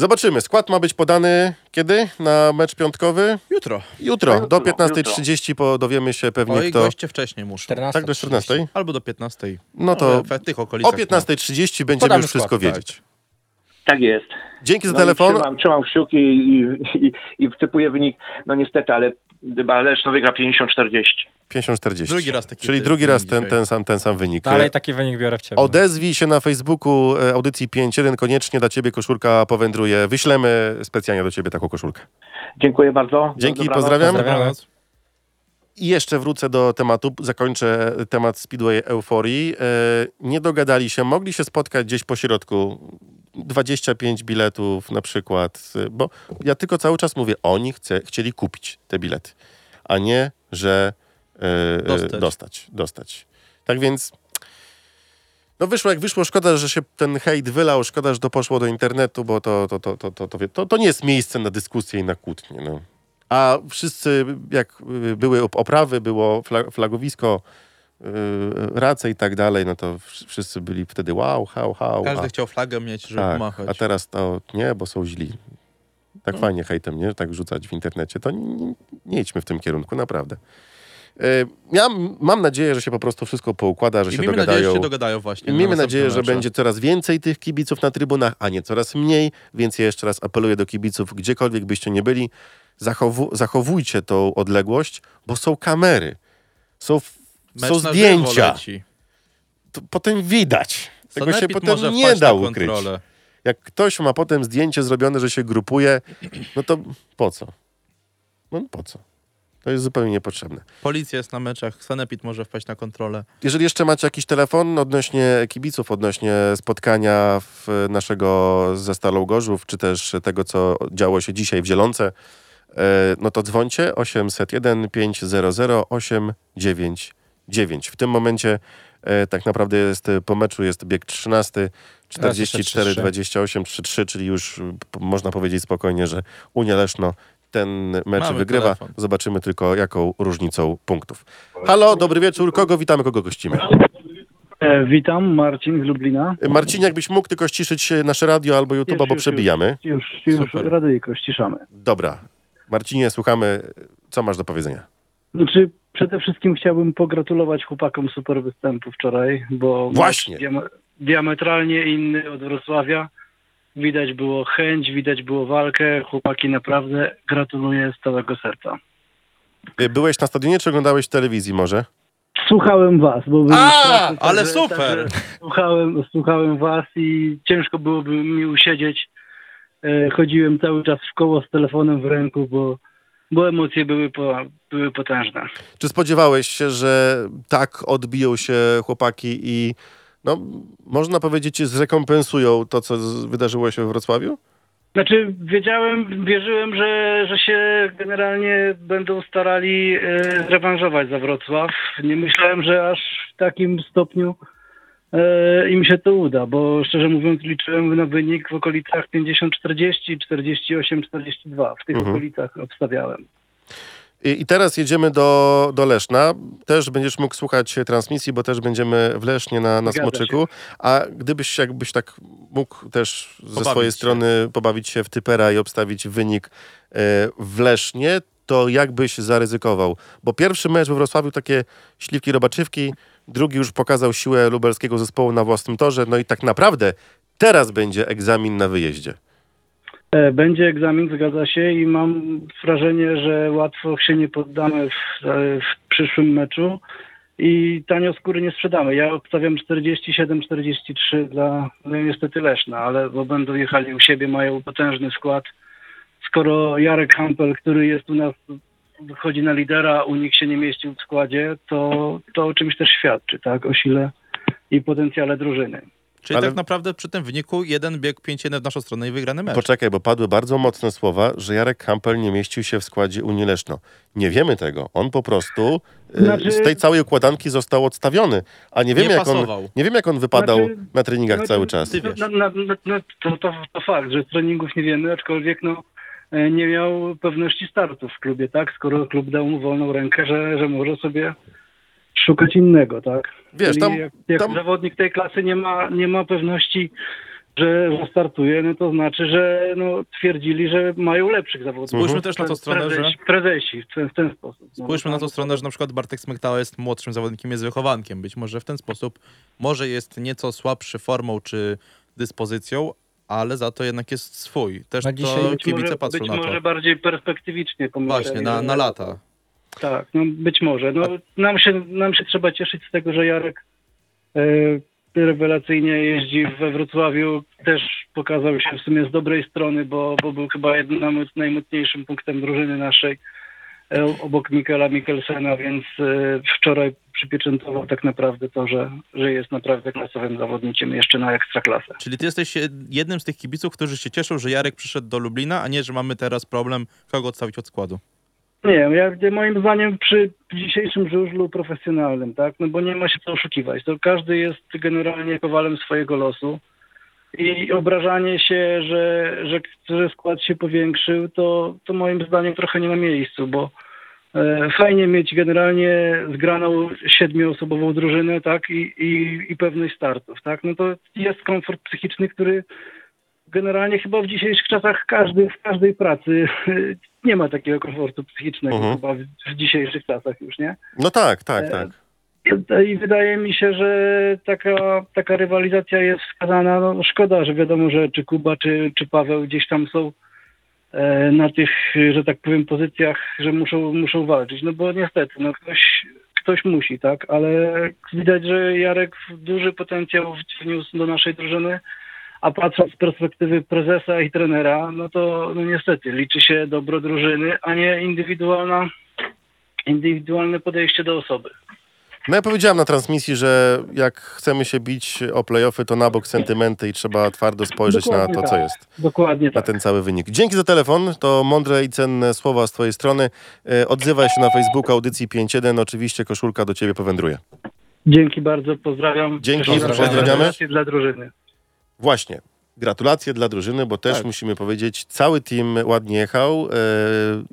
Speaker 2: Zobaczymy. Skład ma być podany kiedy na mecz piątkowy?
Speaker 3: Jutro.
Speaker 2: Jutro, do
Speaker 8: Jutro,
Speaker 2: 15.30 po- dowiemy się pewnie
Speaker 3: Oj,
Speaker 2: kto.
Speaker 3: goście wcześniej muszą.
Speaker 4: 14.
Speaker 2: Tak, do 14.00?
Speaker 3: Albo do 15.
Speaker 2: No to
Speaker 3: w, tych
Speaker 2: o
Speaker 3: okolicach.
Speaker 2: 15.30 będziemy
Speaker 4: Podamy
Speaker 2: już wszystko
Speaker 4: skład, tak.
Speaker 2: wiedzieć.
Speaker 8: Tak jest.
Speaker 2: Dzięki za
Speaker 8: No i
Speaker 2: telefon.
Speaker 8: Trzymam, trzymam kciuki i, i, i wtypuję wynik. No niestety, ale chyba Leszno wygra 50-40.
Speaker 2: 50-40.
Speaker 3: Drugi raz taki
Speaker 2: Czyli
Speaker 3: ty-
Speaker 2: drugi raz ten, ten, sam, ten sam wynik.
Speaker 4: Dalej taki wynik biorę w ciebie.
Speaker 2: Odezwij się na Facebooku e, audycji 5.1. Koniecznie dla ciebie koszulka powędruje. Wyślemy specjalnie do ciebie taką koszulkę.
Speaker 8: Dziękuję bardzo.
Speaker 2: Dzięki,
Speaker 8: Dobranoc.
Speaker 2: pozdrawiam.
Speaker 4: Pozdrawiam.
Speaker 2: I jeszcze wrócę do tematu, zakończę temat Speedway Euforii. E, Nie dogadali się, mogli się spotkać gdzieś po środku. 25 biletów na przykład, bo ja tylko cały czas mówię, oni chce, chcieli kupić te bilety, a nie, że e,
Speaker 3: Dostać.
Speaker 2: dostać, dostać. Tak więc no wyszło jak wyszło, szkoda, że się ten hejt wylał, szkoda, że to poszło do internetu, bo to, to, to, to, to, to, to, to nie jest miejsce na dyskusję i na kłótnię. No. A wszyscy, jak były op- oprawy, było fla- flagowisko, y, race i tak dalej, no to wsz- wszyscy byli wtedy wow, hał, hał.
Speaker 3: Każdy
Speaker 2: a,
Speaker 3: chciał flagę mieć, żeby
Speaker 2: tak,
Speaker 3: machać.
Speaker 2: a teraz to nie, bo są źli. Tak
Speaker 3: No.
Speaker 2: fajnie hejtem, nie? Tak rzucać w internecie. To nie, nie idźmy w tym kierunku, naprawdę. Y, Ja mam nadzieję, że się po prostu wszystko poukłada, że
Speaker 3: I
Speaker 2: się
Speaker 3: miejmy
Speaker 2: dogadają.
Speaker 3: nadzieję, że się dogadają właśnie. Na
Speaker 2: miejmy
Speaker 3: następne
Speaker 2: nadzieję, że będzie coraz więcej tych kibiców na trybunach, a nie coraz mniej, więc ja jeszcze raz apeluję do kibiców, gdziekolwiek byście nie byli, zachowu, zachowujcie tą odległość, bo są kamery, są,
Speaker 3: Mecz
Speaker 2: są zdjęcia, to potem widać. Tego się potem nie da ukryć.
Speaker 3: kontrolę.
Speaker 2: Jak ktoś ma potem zdjęcie zrobione, że się grupuje, no to po co? No po co? To jest zupełnie niepotrzebne.
Speaker 3: Policja jest na meczach, Sanepid może wpaść na kontrolę.
Speaker 2: Jeżeli jeszcze macie jakiś telefon odnośnie kibiców, odnośnie spotkania w naszego ze Stalą Gorzów, czy też tego, co działo się dzisiaj w Zielonce, e, no to dzwońcie 801 500 899. W tym momencie e, tak naprawdę jest e, po meczu jest bieg 13, 44, 28, 33, czyli już e, p- można powiedzieć spokojnie, że Unia Leszno ten mecz
Speaker 3: Mamy
Speaker 2: wygrywa.
Speaker 3: telefon.
Speaker 2: Zobaczymy tylko jaką różnicą punktów. Halo, dobry wieczór. Kogo witamy, kogo gościmy?
Speaker 9: E, witam, Marcin z Lublina.
Speaker 2: Marcin, jakbyś mógł tylko ściszyć nasze radio albo YouTube,
Speaker 9: Już,
Speaker 2: bo
Speaker 9: już, już.
Speaker 2: przebijamy.
Speaker 9: Już, już
Speaker 2: Super.
Speaker 9: radyjko ściszamy.
Speaker 2: Dobra. Marcinie, słuchamy. Co masz do powiedzenia?
Speaker 9: Znaczy, przede wszystkim chciałbym pogratulować chłopakom super występu wczoraj, bo
Speaker 2: Właśnie.
Speaker 9: diam- diametralnie inny od Wrocławia. Widać było chęć, widać było walkę. Chłopaki naprawdę gratuluję z całego serca.
Speaker 2: Byłeś na stadionie, czy oglądałeś telewizji może?
Speaker 9: Słuchałem was, bo byłem
Speaker 3: A,
Speaker 9: pracy,
Speaker 3: ale
Speaker 9: także-
Speaker 3: super.
Speaker 9: także Słuchałem, słuchałem was i ciężko byłoby mi usiedzieć. E, Chodziłem cały czas w koło z telefonem w ręku, bo, bo emocje były, po, były potężne.
Speaker 2: Czy spodziewałeś się, że tak odbiją się chłopaki i no, można powiedzieć, zrekompensują to, co wydarzyło się w Wrocławiu?
Speaker 9: Znaczy, wiedziałem, wierzyłem, że, że się generalnie będą starali e, zrewanżować za Wrocław. Nie myślałem, że aż w takim stopniu e, im się to uda, bo szczerze mówiąc liczyłem na wynik w okolicach 50-40, 48-42. W tych
Speaker 2: Mhm.
Speaker 9: okolicach obstawiałem.
Speaker 2: I, I teraz jedziemy do, do Leszna. Też będziesz mógł słuchać transmisji, bo też będziemy w Lesznie na, na
Speaker 9: Zgadza
Speaker 2: Smoczyku. A gdybyś jakbyś tak mógł też ze
Speaker 3: Pobawić
Speaker 2: swojej
Speaker 3: się.
Speaker 2: strony pobawić się w typera i obstawić wynik e, w Lesznie, to jak byś zaryzykował? Bo pierwszy mecz we Wrocławiu takie śliwki robaczywki, drugi już pokazał siłę lubelskiego zespołu na własnym torze, no i tak naprawdę teraz będzie egzamin na wyjeździe.
Speaker 9: E, Będzie egzamin, zgadza się i mam wrażenie, że łatwo się nie poddamy w, w przyszłym meczu i tanio skóry nie sprzedamy. Ja obstawiam 47-43 dla no niestety Leszna, ale bo będą jechali u siebie, mają potężny skład. Skoro Jarek Hampel, który jest u nas, wychodzi na lidera, u nich się nie mieścił w składzie, to, to o czymś też świadczy, tak? O sile i potencjale drużyny.
Speaker 3: Czyli
Speaker 2: Ale-
Speaker 3: tak naprawdę przy tym wyniku jeden bieg 5-1 w naszą stronę i wygrany mecz.
Speaker 2: Poczekaj, bo padły bardzo mocne słowa, że Jarek Hampel nie mieścił się w składzie Unii Leszno. Nie wiemy tego. On po prostu y,
Speaker 9: Znaczy-
Speaker 2: z tej całej układanki został odstawiony, a nie wiemy,
Speaker 3: Nie
Speaker 2: jak on, nie wiem, jak on wypadał
Speaker 9: Znaczy-
Speaker 2: na treningach
Speaker 9: No,
Speaker 2: cały czas.
Speaker 9: No, no, no, to, to, to fakt, że treningów nie wiemy, aczkolwiek no, nie miał pewności startu w klubie, tak? Skoro klub dał mu wolną rękę, że, że może sobie szukać innego, tak?
Speaker 2: Wiesz, tam-
Speaker 9: jak, jak
Speaker 2: tam-
Speaker 9: zawodnik tej klasy nie ma, nie ma pewności, że, startuje, no to znaczy, że no, twierdzili, że mają lepszych zawodników.
Speaker 3: Spójrzmy też na tą stronę, że...
Speaker 9: prezesi, w ten, w ten sposób. No,
Speaker 3: Spójrzmy na tą
Speaker 9: tam-
Speaker 3: stronę, że na przykład Bartek Smektała jest młodszym zawodnikiem, jest wychowankiem. Być może w ten sposób może jest nieco słabszy formą czy dyspozycją, ale za to jednak jest swój. Też
Speaker 4: Na
Speaker 3: to
Speaker 4: dzisiaj-
Speaker 9: Być
Speaker 3: kibice
Speaker 9: może,
Speaker 3: patrzą
Speaker 9: być
Speaker 3: na
Speaker 9: może
Speaker 3: to.
Speaker 9: bardziej perspektywicznie pomyśleli.
Speaker 3: Właśnie, na, na lata.
Speaker 9: Tak, no być może. No, nam, się, nam się trzeba cieszyć z tego, że Jarek e, rewelacyjnie jeździ we Wrocławiu. Też pokazał się w sumie z dobrej strony, bo, bo był chyba jednym z najmocniejszym punktem drużyny naszej obok Mikela Mikkelsena, więc e, wczoraj przypieczętował tak naprawdę to, że, że jest naprawdę klasowym zawodnikiem jeszcze na ekstraklasę.
Speaker 3: Czyli ty jesteś jednym z tych kibiców, którzy się cieszą, że Jarek przyszedł do Lublina, a nie, że mamy teraz problem, kogo odstawić od składu.
Speaker 9: Nie, ja, moim zdaniem przy dzisiejszym żużlu profesjonalnym, tak, no bo nie ma się co oszukiwać, to każdy jest generalnie kowalem swojego losu i obrażanie się, że, że, że skład się powiększył, to, to moim zdaniem trochę nie na miejscu, bo e, fajnie mieć generalnie zgraną siedmioosobową drużynę, tak, i, i, i pewność startów, tak, no to jest komfort psychiczny, który generalnie chyba w dzisiejszych czasach każdy, w każdej pracy nie ma takiego komfortu psychicznego
Speaker 2: Mhm.
Speaker 9: chyba w, w dzisiejszych czasach już, nie?
Speaker 2: No tak, tak,
Speaker 9: E,
Speaker 2: tak.
Speaker 9: I wydaje mi się, że taka, taka rywalizacja jest wskazana. No, szkoda, że wiadomo, że czy Kuba, czy, czy Paweł gdzieś tam są e, na tych, że tak powiem, pozycjach, że muszą, muszą walczyć. No bo niestety, no ktoś, ktoś musi, tak? Ale widać, że Jarek duży potencjał wniósł do naszej drużyny. A patrząc z perspektywy prezesa i trenera, no to no niestety liczy się dobro drużyny, a nie indywidualna, indywidualne podejście do osoby.
Speaker 2: No ja powiedziałem na transmisji, że jak chcemy się bić o playoffy, to na bok sentymenty i trzeba twardo spojrzeć na
Speaker 9: Dokładnie
Speaker 2: to,
Speaker 9: tak.
Speaker 2: co jest.
Speaker 9: Dokładnie
Speaker 2: na
Speaker 9: tak.
Speaker 2: ten cały wynik. Dzięki za telefon, to mądre i cenne słowa z twojej strony. E, Odzywaj się na Facebooku audycji 5.1, oczywiście koszulka do ciebie powędruje.
Speaker 9: Dzięki bardzo, pozdrawiam.
Speaker 2: Dzięki,
Speaker 9: Pozdrawiam.
Speaker 2: pozdrawiamy.
Speaker 9: Dla drużyny.
Speaker 2: Właśnie. Gratulacje dla drużyny, bo też
Speaker 3: Tak.
Speaker 2: musimy powiedzieć, cały team ładnie jechał. E,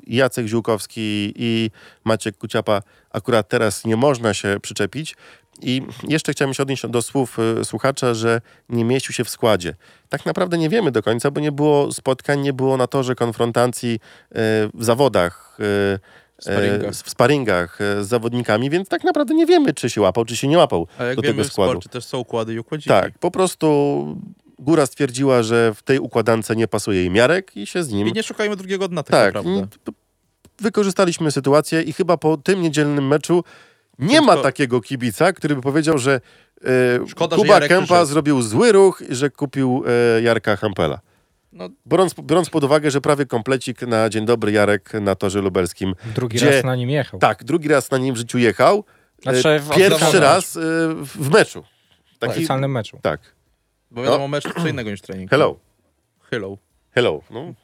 Speaker 2: Jacek Ziółkowski i Maciek Kuciapa akurat teraz nie można się przyczepić. I jeszcze chciałem się odnieść do słów e, słuchacza, że nie mieścił się w składzie. Tak naprawdę nie wiemy do końca, bo nie było spotkań, nie było na torze konfrontacji e, w zawodach.
Speaker 3: Sparingach.
Speaker 2: w sparingach z zawodnikami, więc tak naprawdę nie wiemy, czy się łapał, czy się nie łapał
Speaker 3: A jak
Speaker 2: do
Speaker 3: wiemy,
Speaker 2: tego
Speaker 3: w
Speaker 2: składu.
Speaker 3: sporcie też są układy i układziki.
Speaker 2: Tak, po prostu góra stwierdziła, że w tej układance nie pasuje jej miarek i się z nim.
Speaker 3: I nie szukajmy drugiego dna tak,
Speaker 2: tak,
Speaker 3: naprawdę.
Speaker 2: wykorzystaliśmy sytuację i chyba po tym niedzielnym meczu nie ma takiego kibica, który by powiedział, że e,
Speaker 3: Szkoda, że
Speaker 2: Kuba
Speaker 3: Jarek
Speaker 2: Kępa
Speaker 3: przyszedł.
Speaker 2: zrobił zły ruch i że kupił e, Jarka Hampela.
Speaker 3: No,
Speaker 2: Biorąc, biorąc pod uwagę, że prawie komplecik na Dzień Dobry Jarek na torze lubelskim.
Speaker 4: Drugi
Speaker 2: Gdzie-
Speaker 4: raz na nim jechał.
Speaker 2: Tak, drugi raz na nim w życiu jechał. E,
Speaker 4: Znaczy w
Speaker 2: Pierwszy raz e, w w meczu.
Speaker 4: W
Speaker 2: Taki,
Speaker 4: oficjalnym meczu.
Speaker 2: tak.
Speaker 3: Bo wiadomo, mecz to co innego niż trening.
Speaker 2: Hello.
Speaker 3: Hello.
Speaker 2: Hello. No.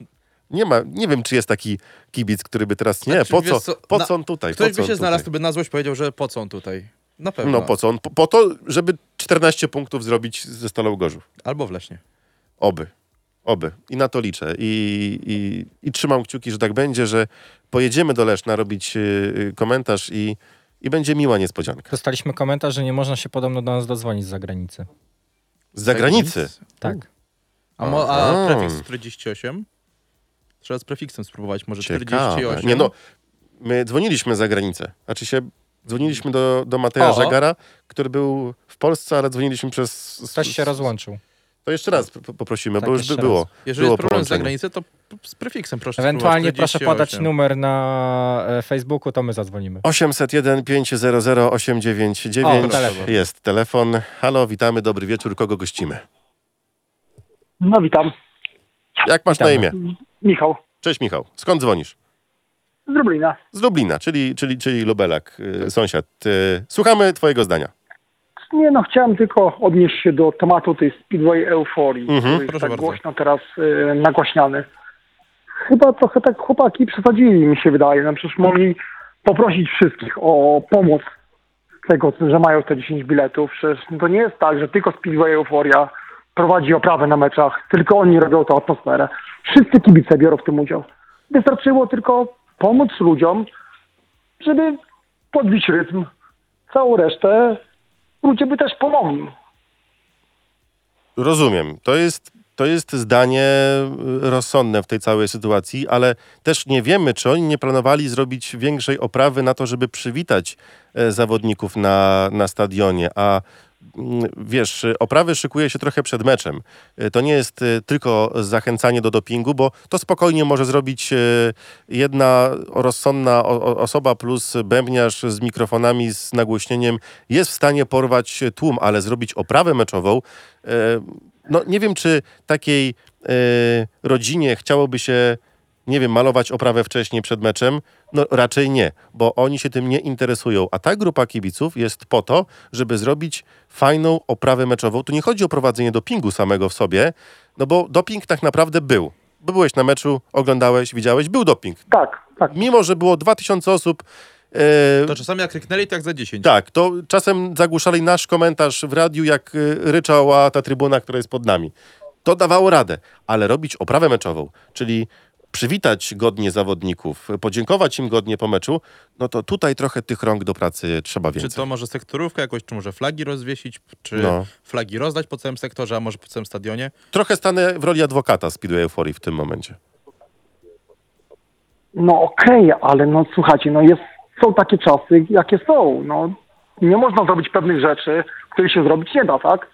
Speaker 2: Nie ma, nie wiem, czy jest taki kibic, który by teraz, nie,
Speaker 3: Znaczy,
Speaker 2: po co,
Speaker 3: co,
Speaker 2: po
Speaker 3: na-
Speaker 2: co on tutaj,
Speaker 3: Ktoś by się znalazł, to by na złość powiedział, że po co on tutaj? Na pewno.
Speaker 2: No po co on? Po, po to, żeby 14 punktów zrobić ze Stalą Gorzów.
Speaker 3: Albo w Lesznie.
Speaker 2: Oby. Oby. I na to liczę. I, i, I trzymam kciuki, że tak będzie, że pojedziemy do Leszna robić y, y, komentarz i, i będzie miła niespodzianka.
Speaker 4: Dostaliśmy komentarz, że nie można się podobno do nas dodzwonić z zagranicy.
Speaker 2: Z zagranicy.
Speaker 4: Tak.
Speaker 3: A, mo, a prefiks 48? Trzeba z prefiksem spróbować, może
Speaker 2: Ciekawe.
Speaker 3: 48.
Speaker 2: Nie no, my dzwoniliśmy za granicę. Znaczy się, dzwoniliśmy do, do Mateja
Speaker 3: O.
Speaker 2: Żegara, który był w Polsce, ale dzwoniliśmy przez...
Speaker 4: Ktoś się rozłączył.
Speaker 2: To jeszcze raz p- poprosimy,
Speaker 4: Tak,
Speaker 2: bo już by było.
Speaker 4: raz.
Speaker 3: Jeżeli
Speaker 2: było
Speaker 3: jest problem z zagranicy, to z prefiksem proszę
Speaker 4: Ewentualnie proszę podać
Speaker 3: 48.
Speaker 4: numer na e, Facebooku, to my zadzwonimy.
Speaker 2: 801 500 899
Speaker 4: O, telefon.
Speaker 2: jest telefon. Halo, witamy, dobry wieczór, kogo gościmy?
Speaker 10: No witam.
Speaker 2: Jak masz na
Speaker 4: Witamy.
Speaker 2: imię?
Speaker 10: Michał
Speaker 2: Cześć Michał, skąd dzwonisz?
Speaker 10: z Lublina.
Speaker 2: Z Lublina, czyli, czyli, czyli Lubelak, y, sąsiad. Y, Słuchamy twojego zdania.
Speaker 10: Nie no, chciałem tylko odnieść się do tematu tej Speedway euforii,
Speaker 2: Mhm,
Speaker 10: który jest tak
Speaker 3: bardzo.
Speaker 10: głośno teraz y, nagłaśniany. Chyba trochę tak chłopaki przesadzili, mi się wydaje. No przecież mogli poprosić wszystkich o pomoc tego, że mają te 10 biletów. Przecież to nie jest tak, że tylko Speedway Euforia prowadzi oprawę na meczach, tylko oni robią tę atmosferę. Wszyscy kibice biorą w tym udział. Wystarczyło tylko pomóc ludziom, żeby podbić rytm. Całą resztę ludzie by też pomogli.
Speaker 2: Rozumiem. To jest, to jest zdanie y, rozsądne w tej całej sytuacji, ale też nie wiemy, czy oni nie planowali zrobić większej oprawy na to, żeby przywitać e, zawodników na, na stadionie, a wiesz, y, oprawy szykuje się trochę przed meczem. Y, To nie jest y, tylko zachęcanie do dopingu, bo to spokojnie może zrobić y, jedna rozsądna osoba plus bębniarz z mikrofonami, z nagłośnieniem jest w stanie porwać tłum, ale zrobić oprawę meczową, e, no nie wiem, czy takiej e, rodzinie chciałoby się, nie wiem, malować oprawę wcześniej przed meczem. No raczej nie, bo oni się tym nie interesują. A ta grupa kibiców jest po to, żeby zrobić fajną oprawę meczową. Tu nie chodzi o prowadzenie dopingu samego w sobie, no bo doping tak naprawdę był. Byłeś na meczu, oglądałeś, widziałeś, był doping.
Speaker 10: Tak, tak.
Speaker 2: Mimo, że było 2000 osób, e,
Speaker 3: To czasami jak kliknęli, tak za 10.
Speaker 2: tak, to czasem zagłuszali nasz komentarz w radiu, jak y, ryczała ta trybuna, która jest pod nami. To dawało radę, ale robić oprawę meczową, czyli przywitać godnie zawodników, podziękować im godnie po meczu, no to tutaj trochę tych rąk do pracy trzeba
Speaker 3: Czy
Speaker 2: więcej.
Speaker 3: to może sektorówka jakoś, czy może flagi rozwiesić, czy
Speaker 2: No.
Speaker 3: flagi rozdać po całym sektorze, a może po całym stadionie?
Speaker 2: Trochę stanę w roli adwokata Speedway Euforii w tym momencie.
Speaker 10: No okej, ale no słuchajcie, no jest, są takie czasy, jakie są. No, nie można zrobić pewnych rzeczy, których się zrobić nie da, tak?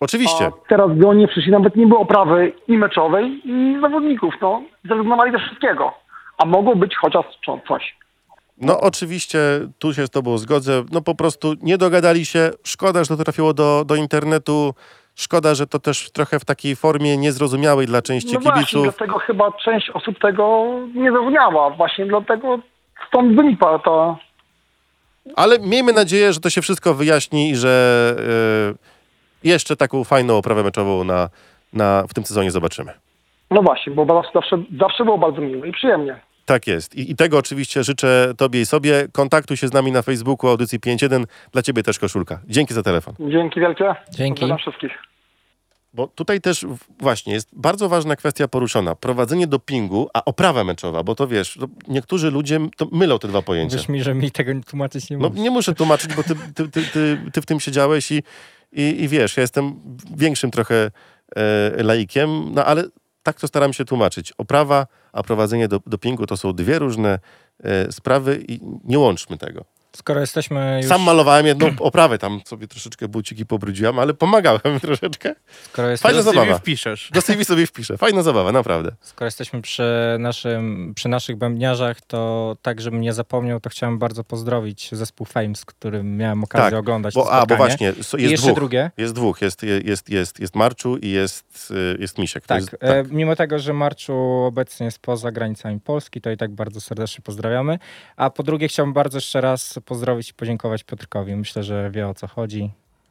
Speaker 2: Oczywiście.
Speaker 10: A teraz oni nie przyszli, nawet nie było oprawy i meczowej, i zawodników, no. Zrezygnowali ze wszystkiego. A mogło być chociaż co- coś.
Speaker 2: No oczywiście, tu się z tobą zgodzę. No po prostu nie dogadali się. Szkoda, że to trafiło do, do internetu. Szkoda, że to też trochę w takiej formie niezrozumiałej dla części
Speaker 10: No właśnie,
Speaker 2: kibiców.
Speaker 10: dlatego chyba część osób tego nie zrozumiała. Właśnie dlatego stąd wynika to.
Speaker 2: Ale miejmy nadzieję, że to się wszystko wyjaśni i że e, jeszcze taką fajną oprawę meczową na, na, w tym sezonie zobaczymy.
Speaker 10: No właśnie, bo zawsze, zawsze, zawsze było bardzo miło i przyjemnie.
Speaker 2: Tak jest. I, I tego oczywiście życzę Tobie i sobie. Kontaktuj się z nami na Facebooku Audycji 5.1. Dla Ciebie też koszulka. Dzięki za telefon.
Speaker 10: Dzięki wielkie.
Speaker 4: Dzięki.
Speaker 10: Pozdrawiam wszystkich.
Speaker 2: Bo tutaj też właśnie jest bardzo ważna kwestia poruszona. Prowadzenie dopingu, a oprawa meczowa, bo to wiesz, to niektórzy ludzie to mylą te dwa pojęcia.
Speaker 4: Wierz mi, że mi tego tłumaczyć nie
Speaker 2: No
Speaker 4: musisz.
Speaker 2: nie muszę tłumaczyć, bo ty, ty, ty, ty, ty w tym siedziałeś i, i, i wiesz, ja jestem większym trochę e, laikiem, no ale tak to staram się tłumaczyć. Oprawa, a prowadzenie do, dopingu to są dwie różne e, sprawy i nie łączmy tego.
Speaker 4: Skoro jesteśmy już,
Speaker 2: Sam malowałem jedną oprawę, tam sobie troszeczkę buciki pobrudziłem, ale pomagałem troszeczkę.
Speaker 4: skoro, jest,
Speaker 2: Fajna
Speaker 3: Do CV
Speaker 2: zabawa.
Speaker 3: wpiszesz.
Speaker 2: Do CV sobie wpiszę. Fajna zabawa, naprawdę.
Speaker 4: skoro jesteśmy przy, naszym, przy naszych bębniarzach, to tak, żebym nie zapomniał, to chciałem bardzo pozdrowić zespół Fame, z którym miałem okazję
Speaker 2: Tak,
Speaker 4: oglądać
Speaker 2: Bo,
Speaker 4: to
Speaker 2: a, bo właśnie, so-
Speaker 4: I
Speaker 2: jest
Speaker 4: jeszcze
Speaker 2: dwóch.
Speaker 4: drugie.
Speaker 2: Jest dwóch. Jest, jest, jest, jest Marczu i jest, y, jest Misiek.
Speaker 4: Tak,
Speaker 2: jest,
Speaker 4: e, mimo tego, że Marczu obecnie jest poza granicami Polski, to i tak bardzo serdecznie pozdrawiamy. A po drugie chciałbym bardzo jeszcze raz pozdrowić i podziękować Piotrkowi. Myślę, że wie o co chodzi.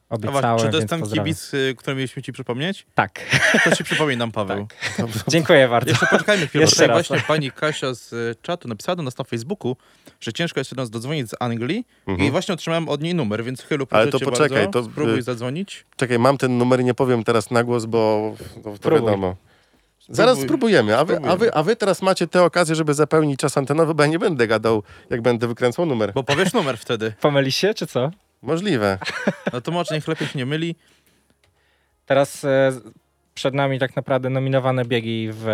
Speaker 3: A
Speaker 4: Obiecałem,
Speaker 3: właśnie, czy to jest ten
Speaker 4: pozdrawiam.
Speaker 3: kibic, y, który mieliśmy ci przypomnieć?
Speaker 4: Tak.
Speaker 3: To ci przypominam, Paweł.
Speaker 4: Dziękuję bardzo.
Speaker 3: Jeszcze poczekajmy chwilę,
Speaker 4: Jeszcze raz.
Speaker 3: właśnie pani Kasia z y, czatu napisała do nas na Facebooku, że ciężko jest do nas dodzwonić z Anglii
Speaker 2: Mhm.
Speaker 3: i właśnie otrzymałem od niej numer, więc Chylu,
Speaker 2: Ale
Speaker 3: proszę
Speaker 2: to
Speaker 3: cię
Speaker 2: poczekaj,
Speaker 3: bardzo,
Speaker 2: to,
Speaker 3: spróbuj
Speaker 2: y,
Speaker 3: zadzwonić.
Speaker 2: Czekaj, mam ten numer, nie powiem teraz na głos, bo to, to
Speaker 4: Spróbuj.
Speaker 2: Zaraz spróbujemy, a wy, a, wy, a wy teraz macie tę okazję, żeby zapełnić czas antenowy, bo ja nie będę gadał, jak będę wykręcał numer.
Speaker 3: Bo powiesz numer wtedy.
Speaker 4: Pomyli się, czy co?
Speaker 2: Możliwe.
Speaker 3: No to może niech lepiej się nie myli.
Speaker 4: Teraz e, przed nami tak naprawdę nominowane biegi w...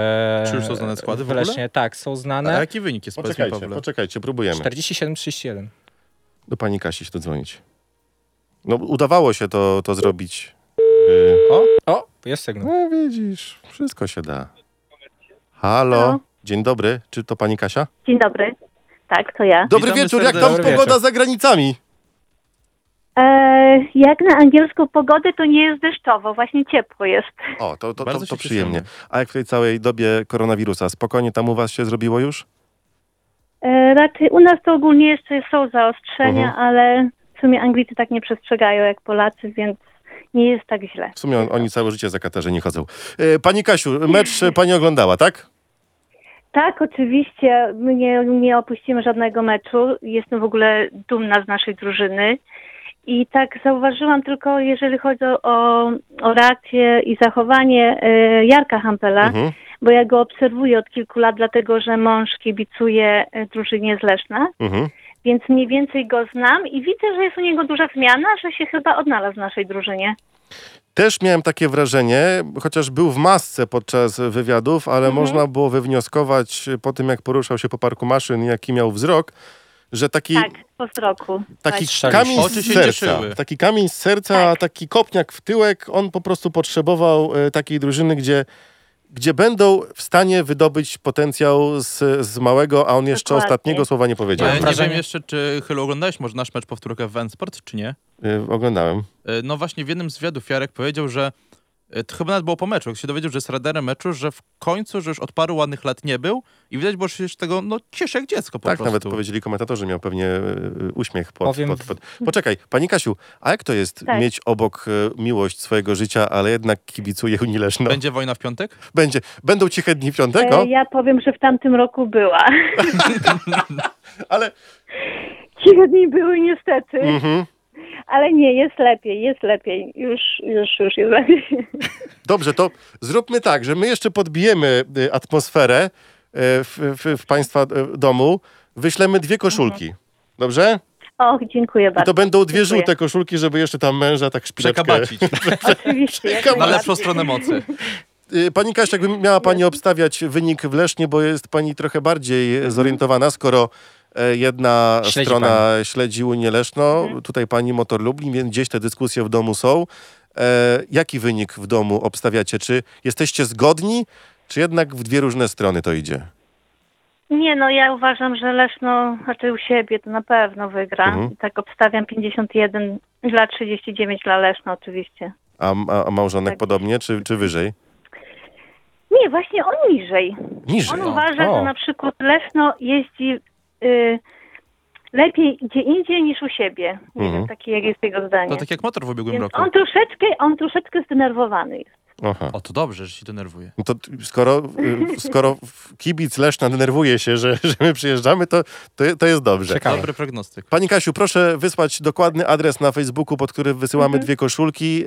Speaker 3: Czy już są znane składy w
Speaker 4: w? Lesznie. Tak, są
Speaker 3: A
Speaker 4: znane.
Speaker 3: jaki wynik jest,
Speaker 2: Poczekajcie,
Speaker 3: Pawle?
Speaker 2: poczekajcie, próbujemy.
Speaker 4: 47-31.
Speaker 2: Do pani Kasi się dodzwonić. No udawało się to, to zrobić
Speaker 3: O,
Speaker 4: O, jest sygnał.
Speaker 2: No widzisz, wszystko się da. Halo,
Speaker 11: Halo.
Speaker 2: dzień dobry, czy to pani Kasia?
Speaker 11: Dzień dobry. Tak, to ja.
Speaker 2: Dobry
Speaker 3: Witamy
Speaker 2: wieczór, jak tam
Speaker 3: serdecznie.
Speaker 2: pogoda za granicami?
Speaker 11: E, jak na angielską pogodę, to nie jest deszczowo, właśnie ciepło jest.
Speaker 2: O, to, to, to,
Speaker 3: Bardzo
Speaker 2: to
Speaker 3: się
Speaker 2: przyjemnie. A jak w tej całej dobie koronawirusa, spokojnie tam u was się zrobiło już?
Speaker 11: E, raczej u nas to ogólnie jeszcze są zaostrzenia,
Speaker 2: Mhm.
Speaker 11: ale w sumie Anglicy tak nie przestrzegają jak Polacy, więc nie jest tak źle.
Speaker 2: W sumie on, oni całe życie za Katarzeni chodzą. E, Pani Kasiu, mecz pani oglądała, tak?
Speaker 11: Tak, oczywiście. My nie, nie opuścimy żadnego meczu. Jestem w ogóle dumna z naszej drużyny. I tak zauważyłam tylko, jeżeli chodzi o, o reakcję i zachowanie e, Jarka Hampela,
Speaker 2: Mhm.
Speaker 11: bo ja go obserwuję od kilku lat, dlatego że mąż kibicuje e, drużynie z Leszna,
Speaker 2: Mhm.
Speaker 11: Więc mniej więcej go znam i widzę, że jest u niego duża zmiana, że się chyba odnalazł w naszej drużynie.
Speaker 2: Też miałem takie wrażenie, chociaż był w masce podczas wywiadów, ale
Speaker 11: Mhm.
Speaker 2: można było wywnioskować po tym, jak poruszał się po parku maszyn, jaki miał wzrok, że taki,
Speaker 11: Tak, po wzroku.
Speaker 2: taki
Speaker 11: tak.
Speaker 2: kamień
Speaker 3: Oczy
Speaker 2: z serca, taki kamień z serca,
Speaker 11: Tak.
Speaker 2: taki kopniak w tyłek, on po prostu potrzebował e, takiej drużyny, gdzie, gdzie będą w stanie wydobyć potencjał z, z małego, a on jeszcze
Speaker 11: Dokładnie.
Speaker 2: ostatniego słowa nie powiedział.
Speaker 3: ja nie wiem jeszcze, czy Chylu oglądałeś może nasz mecz powtórkę w Wensport, czy nie?
Speaker 2: E, Oglądałem.
Speaker 3: E, No właśnie w jednym z wywiadów Jarek powiedział, że to chyba nawet było po meczu, jak się dowiedział, że jest radarem meczu, że w końcu, że już od paru ładnych lat nie był i widać było, że się z tego no, cieszy jak dziecko po
Speaker 2: tak
Speaker 3: prostu.
Speaker 2: nawet powiedzieli komentatorzy, miał pewnie e, uśmiech pod,
Speaker 4: Powiem-
Speaker 2: pod, pod. Poczekaj, pani Kasiu, a jak to jest
Speaker 11: Tak.
Speaker 2: mieć obok e, miłość swojego życia, ale jednak kibicuje Unii Leszno?
Speaker 3: Będzie wojna w piątek?
Speaker 2: Będzie. Będą ciche dni piątego,
Speaker 11: E, ja powiem, że w tamtym roku była.
Speaker 2: ale...
Speaker 11: Ciche dni były niestety.
Speaker 2: Mhm.
Speaker 11: Ale nie, jest lepiej, jest lepiej. Już, już, już jest lepiej.
Speaker 2: Dobrze, to zróbmy tak, że my jeszcze podbijemy y, atmosferę y, w, w, w państwa y, domu. Wyślemy dwie koszulki. Dobrze?
Speaker 11: Och, dziękuję
Speaker 2: I
Speaker 11: bardzo.
Speaker 2: to będą dwie
Speaker 11: Dziękuję.
Speaker 2: żółte koszulki, żeby jeszcze tam męża tak szpileczkę...
Speaker 3: Przekabacić
Speaker 11: Oczywiście.
Speaker 3: na lepszą stronę mocy.
Speaker 2: Pani Kasia, jakby miała Pani obstawiać wynik w Lesznie, bo jest Pani trochę bardziej zorientowana, skoro jedna
Speaker 4: Śledzi
Speaker 2: strona śledzi Unię Leszno,
Speaker 11: Mhm.
Speaker 2: tutaj Pani Motor Lublin, więc gdzieś te dyskusje w domu są. E, jaki wynik w domu obstawiacie? Czy jesteście zgodni, czy jednak w dwie różne strony to idzie?
Speaker 11: Nie, no ja uważam, że Leszno, znaczy u siebie to na pewno wygra.
Speaker 2: Mhm.
Speaker 11: Tak obstawiam 51 dla 39 dla Leszno oczywiście.
Speaker 2: A, a, a małżonek
Speaker 11: Tak.
Speaker 2: podobnie, czy, czy wyżej?
Speaker 11: Nie, właśnie on niżej.
Speaker 2: Niżej.
Speaker 11: On uważa,
Speaker 4: O.
Speaker 11: że na przykład Leszno jeździ y, lepiej gdzie indziej niż u siebie. Nie
Speaker 2: Mhm.
Speaker 11: wiem, takie jak jest jego zdanie.
Speaker 3: To tak jak motor w ubiegłym
Speaker 11: Więc
Speaker 3: roku.
Speaker 11: on troszeczkę, on troszeczkę zdenerwowany jest.
Speaker 2: Aha.
Speaker 3: O, to dobrze, że się denerwuje.
Speaker 2: No to skoro, y, skoro kibic Leszna denerwuje się, że, że my przyjeżdżamy, to, to, to jest dobrze.
Speaker 4: Ciekawe.
Speaker 3: Dobry prognostyk.
Speaker 2: Pani Kasiu, proszę wysłać dokładny adres na Facebooku, pod który wysyłamy
Speaker 11: Mhm.
Speaker 2: dwie koszulki yy,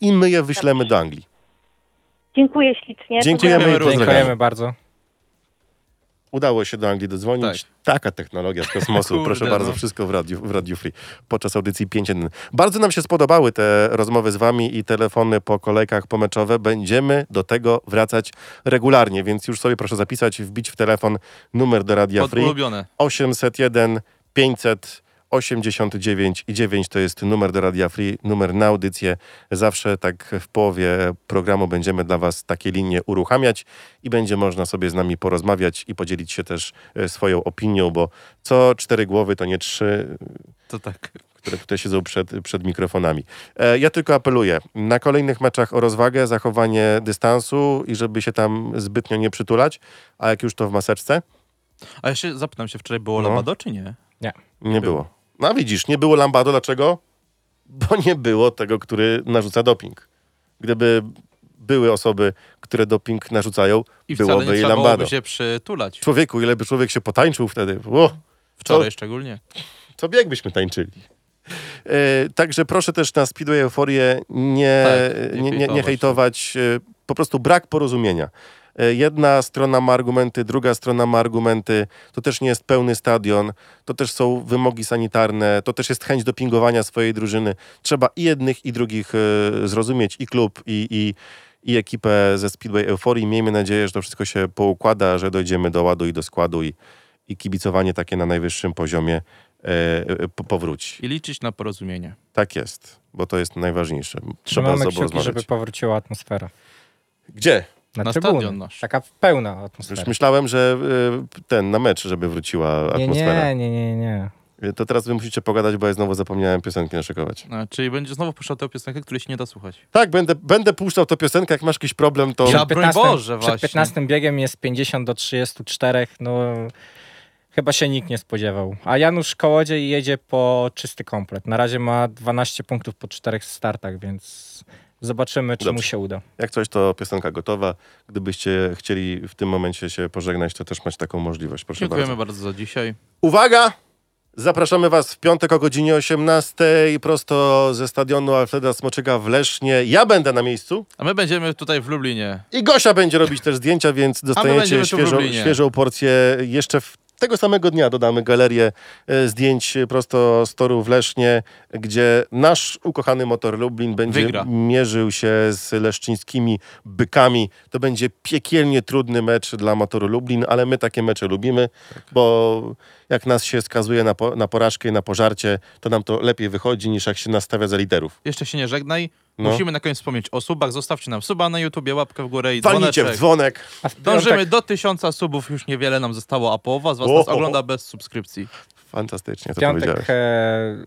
Speaker 2: i my je wyślemy do Anglii.
Speaker 11: Dziękuję ślicznie.
Speaker 2: Dziękujemy i
Speaker 3: Dziękujemy.
Speaker 4: Dziękujemy bardzo.
Speaker 2: Udało się do Anglii dodzwonić. Taka technologia z kosmosu.
Speaker 3: Kurde,
Speaker 2: Proszę bardzo,
Speaker 3: no.
Speaker 2: wszystko w Radiu, w Radiu Free podczas audycji 5.1. Bardzo nam się spodobały te rozmowy z wami i telefony po kolejkach pomeczowe. Będziemy do tego wracać regularnie, więc już sobie proszę zapisać, wbić w telefon numer do Radia Free.
Speaker 3: ulubione.
Speaker 2: 801 500 89 i 9 to jest numer do Radia Free, numer na audycję. Zawsze tak w połowie programu będziemy dla Was takie linie uruchamiać i będzie można sobie z nami porozmawiać i podzielić się też e, swoją opinią, bo co cztery głowy to nie trzy,
Speaker 3: To tak.
Speaker 2: które tutaj siedzą przed, przed mikrofonami. E, ja tylko apeluję na kolejnych meczach o rozwagę, zachowanie dystansu i żeby się tam zbytnio nie przytulać, a jak już to w maseczce?
Speaker 3: A ja się zapytam się, wczoraj było
Speaker 2: No.
Speaker 3: Lambado, czy nie?
Speaker 2: Nie było. No widzisz, nie było Lambado. Dlaczego? Bo nie było tego, który narzuca doping. Gdyby były osoby, które doping narzucają,
Speaker 3: I
Speaker 2: byłoby i Lambado.
Speaker 3: się przytulać.
Speaker 2: Człowieku, ile by człowiek się potańczył wtedy. O,
Speaker 3: Wczoraj szczególnie.
Speaker 2: co bieg byśmy tańczyli. E, także proszę też na Speedway Euforię nie,
Speaker 3: Tak, nie
Speaker 2: nie, nie,
Speaker 3: hejtować.
Speaker 2: e, Po prostu brak porozumienia. E, Jedna strona ma argumenty, druga strona ma argumenty. To też nie jest pełny stadion. To też są wymogi sanitarne. To też jest chęć dopingowania swojej drużyny. Trzeba i jednych, i drugich e, zrozumieć. I klub, i, i, i ekipę ze Speedway Euforii. Miejmy nadzieję, że to wszystko się poukłada, że dojdziemy do ładu i do składu i, i kibicowanie takie na najwyższym poziomie e, po, powróci.
Speaker 3: I liczyć na porozumienie.
Speaker 2: Tak jest, bo to jest najważniejsze. Trzeba sobą
Speaker 4: kciuki, żeby powróciła atmosfera.
Speaker 2: Gdzie?
Speaker 4: Na,
Speaker 3: Na
Speaker 4: trybuny.
Speaker 3: stadion nasz.
Speaker 4: Taka pełna
Speaker 2: Już
Speaker 4: atmosfera.
Speaker 2: myślałem, że e, ten, na mecz, żeby wróciła
Speaker 4: Nie,
Speaker 2: atmosfera.
Speaker 4: nie, nie, nie, nie.
Speaker 2: To teraz wy musicie pogadać, bo ja znowu zapomniałem piosenki naszykować.
Speaker 3: A, czyli będzie znowu puszczał tę piosenkę, której się nie da słuchać.
Speaker 2: Tak, będę, będę puszczał tę piosenkę, jak masz jakiś problem, to...
Speaker 3: Ja- broń Boże,
Speaker 4: przed
Speaker 3: właśnie.
Speaker 4: 15 biegiem jest 50 do 34, no chyba się nikt nie spodziewał. A Janusz Kołodziej jedzie po czysty komplet. Na razie ma 12 punktów po czterech startach, więc zobaczymy, czy mu
Speaker 2: Dobrze.
Speaker 4: się uda.
Speaker 2: Jak coś, to piosenka gotowa. Gdybyście chcieli w tym momencie się pożegnać, to też macie taką możliwość. Proszę
Speaker 3: Dziękujemy
Speaker 2: bardzo.
Speaker 3: bardzo za dzisiaj.
Speaker 2: Uwaga! Zapraszamy Was w piątek o godzinie 18 prosto ze stadionu Alfreda Smoczyka w Lesznie. Ja będę na miejscu
Speaker 3: A my będziemy tutaj w Lublinie.
Speaker 2: i Gosia będzie robić też zdjęcia, więc dostaniecie świeżą, świeżą porcję jeszcze w tego samego dnia dodamy galerię e, zdjęć prosto z toru w Lesznie, gdzie nasz ukochany motor Lublin będzie
Speaker 3: Wygra.
Speaker 2: mierzył się z leszczyńskimi bykami. To będzie piekielnie trudny mecz dla motoru Lublin, ale my takie mecze lubimy, bo jak nas się skazuje na, po, na porażkę i na pożarcie, to nam to lepiej wychodzi niż jak się nastawia za liderów.
Speaker 3: Jeszcze się nie żegnaj.
Speaker 2: No.
Speaker 3: Musimy na koniec wspomnieć o subach. Zostawcie nam suba na YouTubie, łapkę w górę i
Speaker 2: Walnijcie w
Speaker 3: dzwoneczek.
Speaker 2: dzwonek.
Speaker 4: W
Speaker 3: Dążymy
Speaker 4: piątek,
Speaker 3: do tysiąca subów, już niewiele nam zostało, a połowa z was nas
Speaker 2: Ohoho.
Speaker 3: ogląda bez subskrypcji.
Speaker 2: Fantastycznie, to
Speaker 4: piątek
Speaker 2: powiedziałeś.
Speaker 4: e,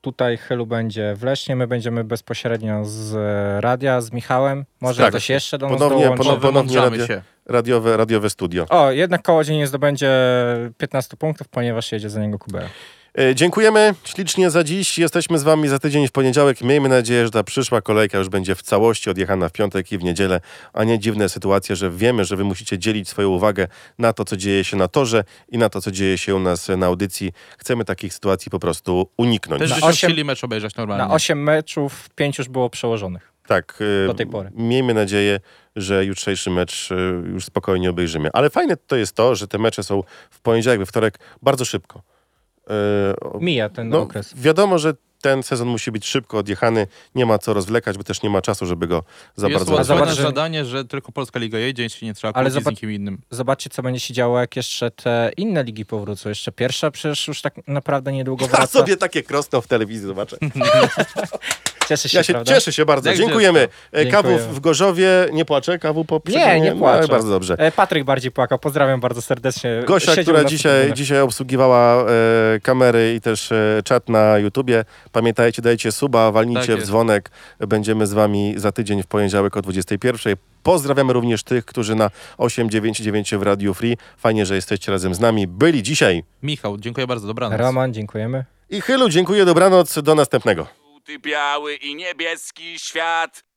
Speaker 4: tutaj Chylu będzie w Lesznie, my będziemy bezpośrednio z e, radia, z Michałem. Może
Speaker 2: Tak.
Speaker 4: ktoś jeszcze do nas
Speaker 2: Ponownie,
Speaker 4: dołączy.
Speaker 2: ponownie, ponownie
Speaker 3: Wymądrzamy
Speaker 2: radio,
Speaker 3: się.
Speaker 2: radiowe, radiowe studio.
Speaker 4: O, jednak Kołodziej nie zdobędzie 15 punktów, ponieważ jedzie za niego Kubera.
Speaker 2: E, Dziękujemy ślicznie za dziś. Jesteśmy z Wami za tydzień w poniedziałek. Miejmy nadzieję, że ta przyszła kolejka już będzie w całości odjechana w piątek i w niedzielę, a nie dziwne sytuacje, że wiemy, że Wy musicie dzielić swoją uwagę na to, co dzieje się na torze i na to, co dzieje się u nas na audycji. Chcemy takich sytuacji po prostu uniknąć.
Speaker 3: Też
Speaker 4: Na
Speaker 3: byśmy
Speaker 4: osiem-
Speaker 3: chcieli mecz obejrzeć normalnie.
Speaker 4: Na 8 meczów 5 już było przełożonych.
Speaker 2: Tak, e,
Speaker 4: Do tej pory.
Speaker 2: Miejmy nadzieję, że jutrzejszy mecz e, już spokojnie obejrzymy. Ale fajne to jest to, że te mecze są w poniedziałek, we wtorek bardzo szybko. E,
Speaker 4: Mija ten
Speaker 2: No,
Speaker 4: okres.
Speaker 2: wiadomo, że ten sezon musi być szybko odjechany. Nie ma co rozwlekać, bo też nie ma czasu, żeby go za
Speaker 3: Jest
Speaker 2: bardzo
Speaker 3: ułatwione
Speaker 4: zobacz, że-
Speaker 3: zadanie, że tylko Polska Liga jedzie, jeśli nie trzeba
Speaker 4: Ale
Speaker 3: kłócić z
Speaker 4: zobacz-
Speaker 3: nikim innym.
Speaker 4: Zobaczcie, co będzie się działo, jak jeszcze te inne ligi powrócą. Jeszcze pierwsza przecież już tak naprawdę niedługo
Speaker 2: Ja
Speaker 4: wraca.
Speaker 2: sobie takie krosno w telewizji zobaczę.
Speaker 4: Cieszę się,
Speaker 2: Ja się
Speaker 4: prawda?
Speaker 2: cieszę się bardzo.
Speaker 3: Jak
Speaker 2: Dziękujemy. E, Kawów
Speaker 4: Dziękujemy.
Speaker 2: w Gorzowie nie płacze, kawu po
Speaker 4: Nie, nie płacze.
Speaker 2: No, bardzo dobrze.
Speaker 4: E, Patryk bardziej płakał. Pozdrawiam bardzo serdecznie.
Speaker 2: Gosia,
Speaker 4: Siedział
Speaker 2: która dzisiaj, dzisiaj obsługiwała e, kamery i też e, czat na YouTubie. Pamiętajcie, dajcie suba, walnijcie
Speaker 3: Tak
Speaker 2: w dzwonek. Będziemy z wami za tydzień w poniedziałek o 21. Pozdrawiamy również tych, którzy na 899 w Radio Free. Fajnie, że jesteście razem z nami. Byli dzisiaj.
Speaker 3: Michał, dziękuję bardzo, dobranoc.
Speaker 4: Roman, dziękujemy.
Speaker 2: I Chylu, dziękuję, dobranoc, do następnego.
Speaker 12: Biały i niebieski świat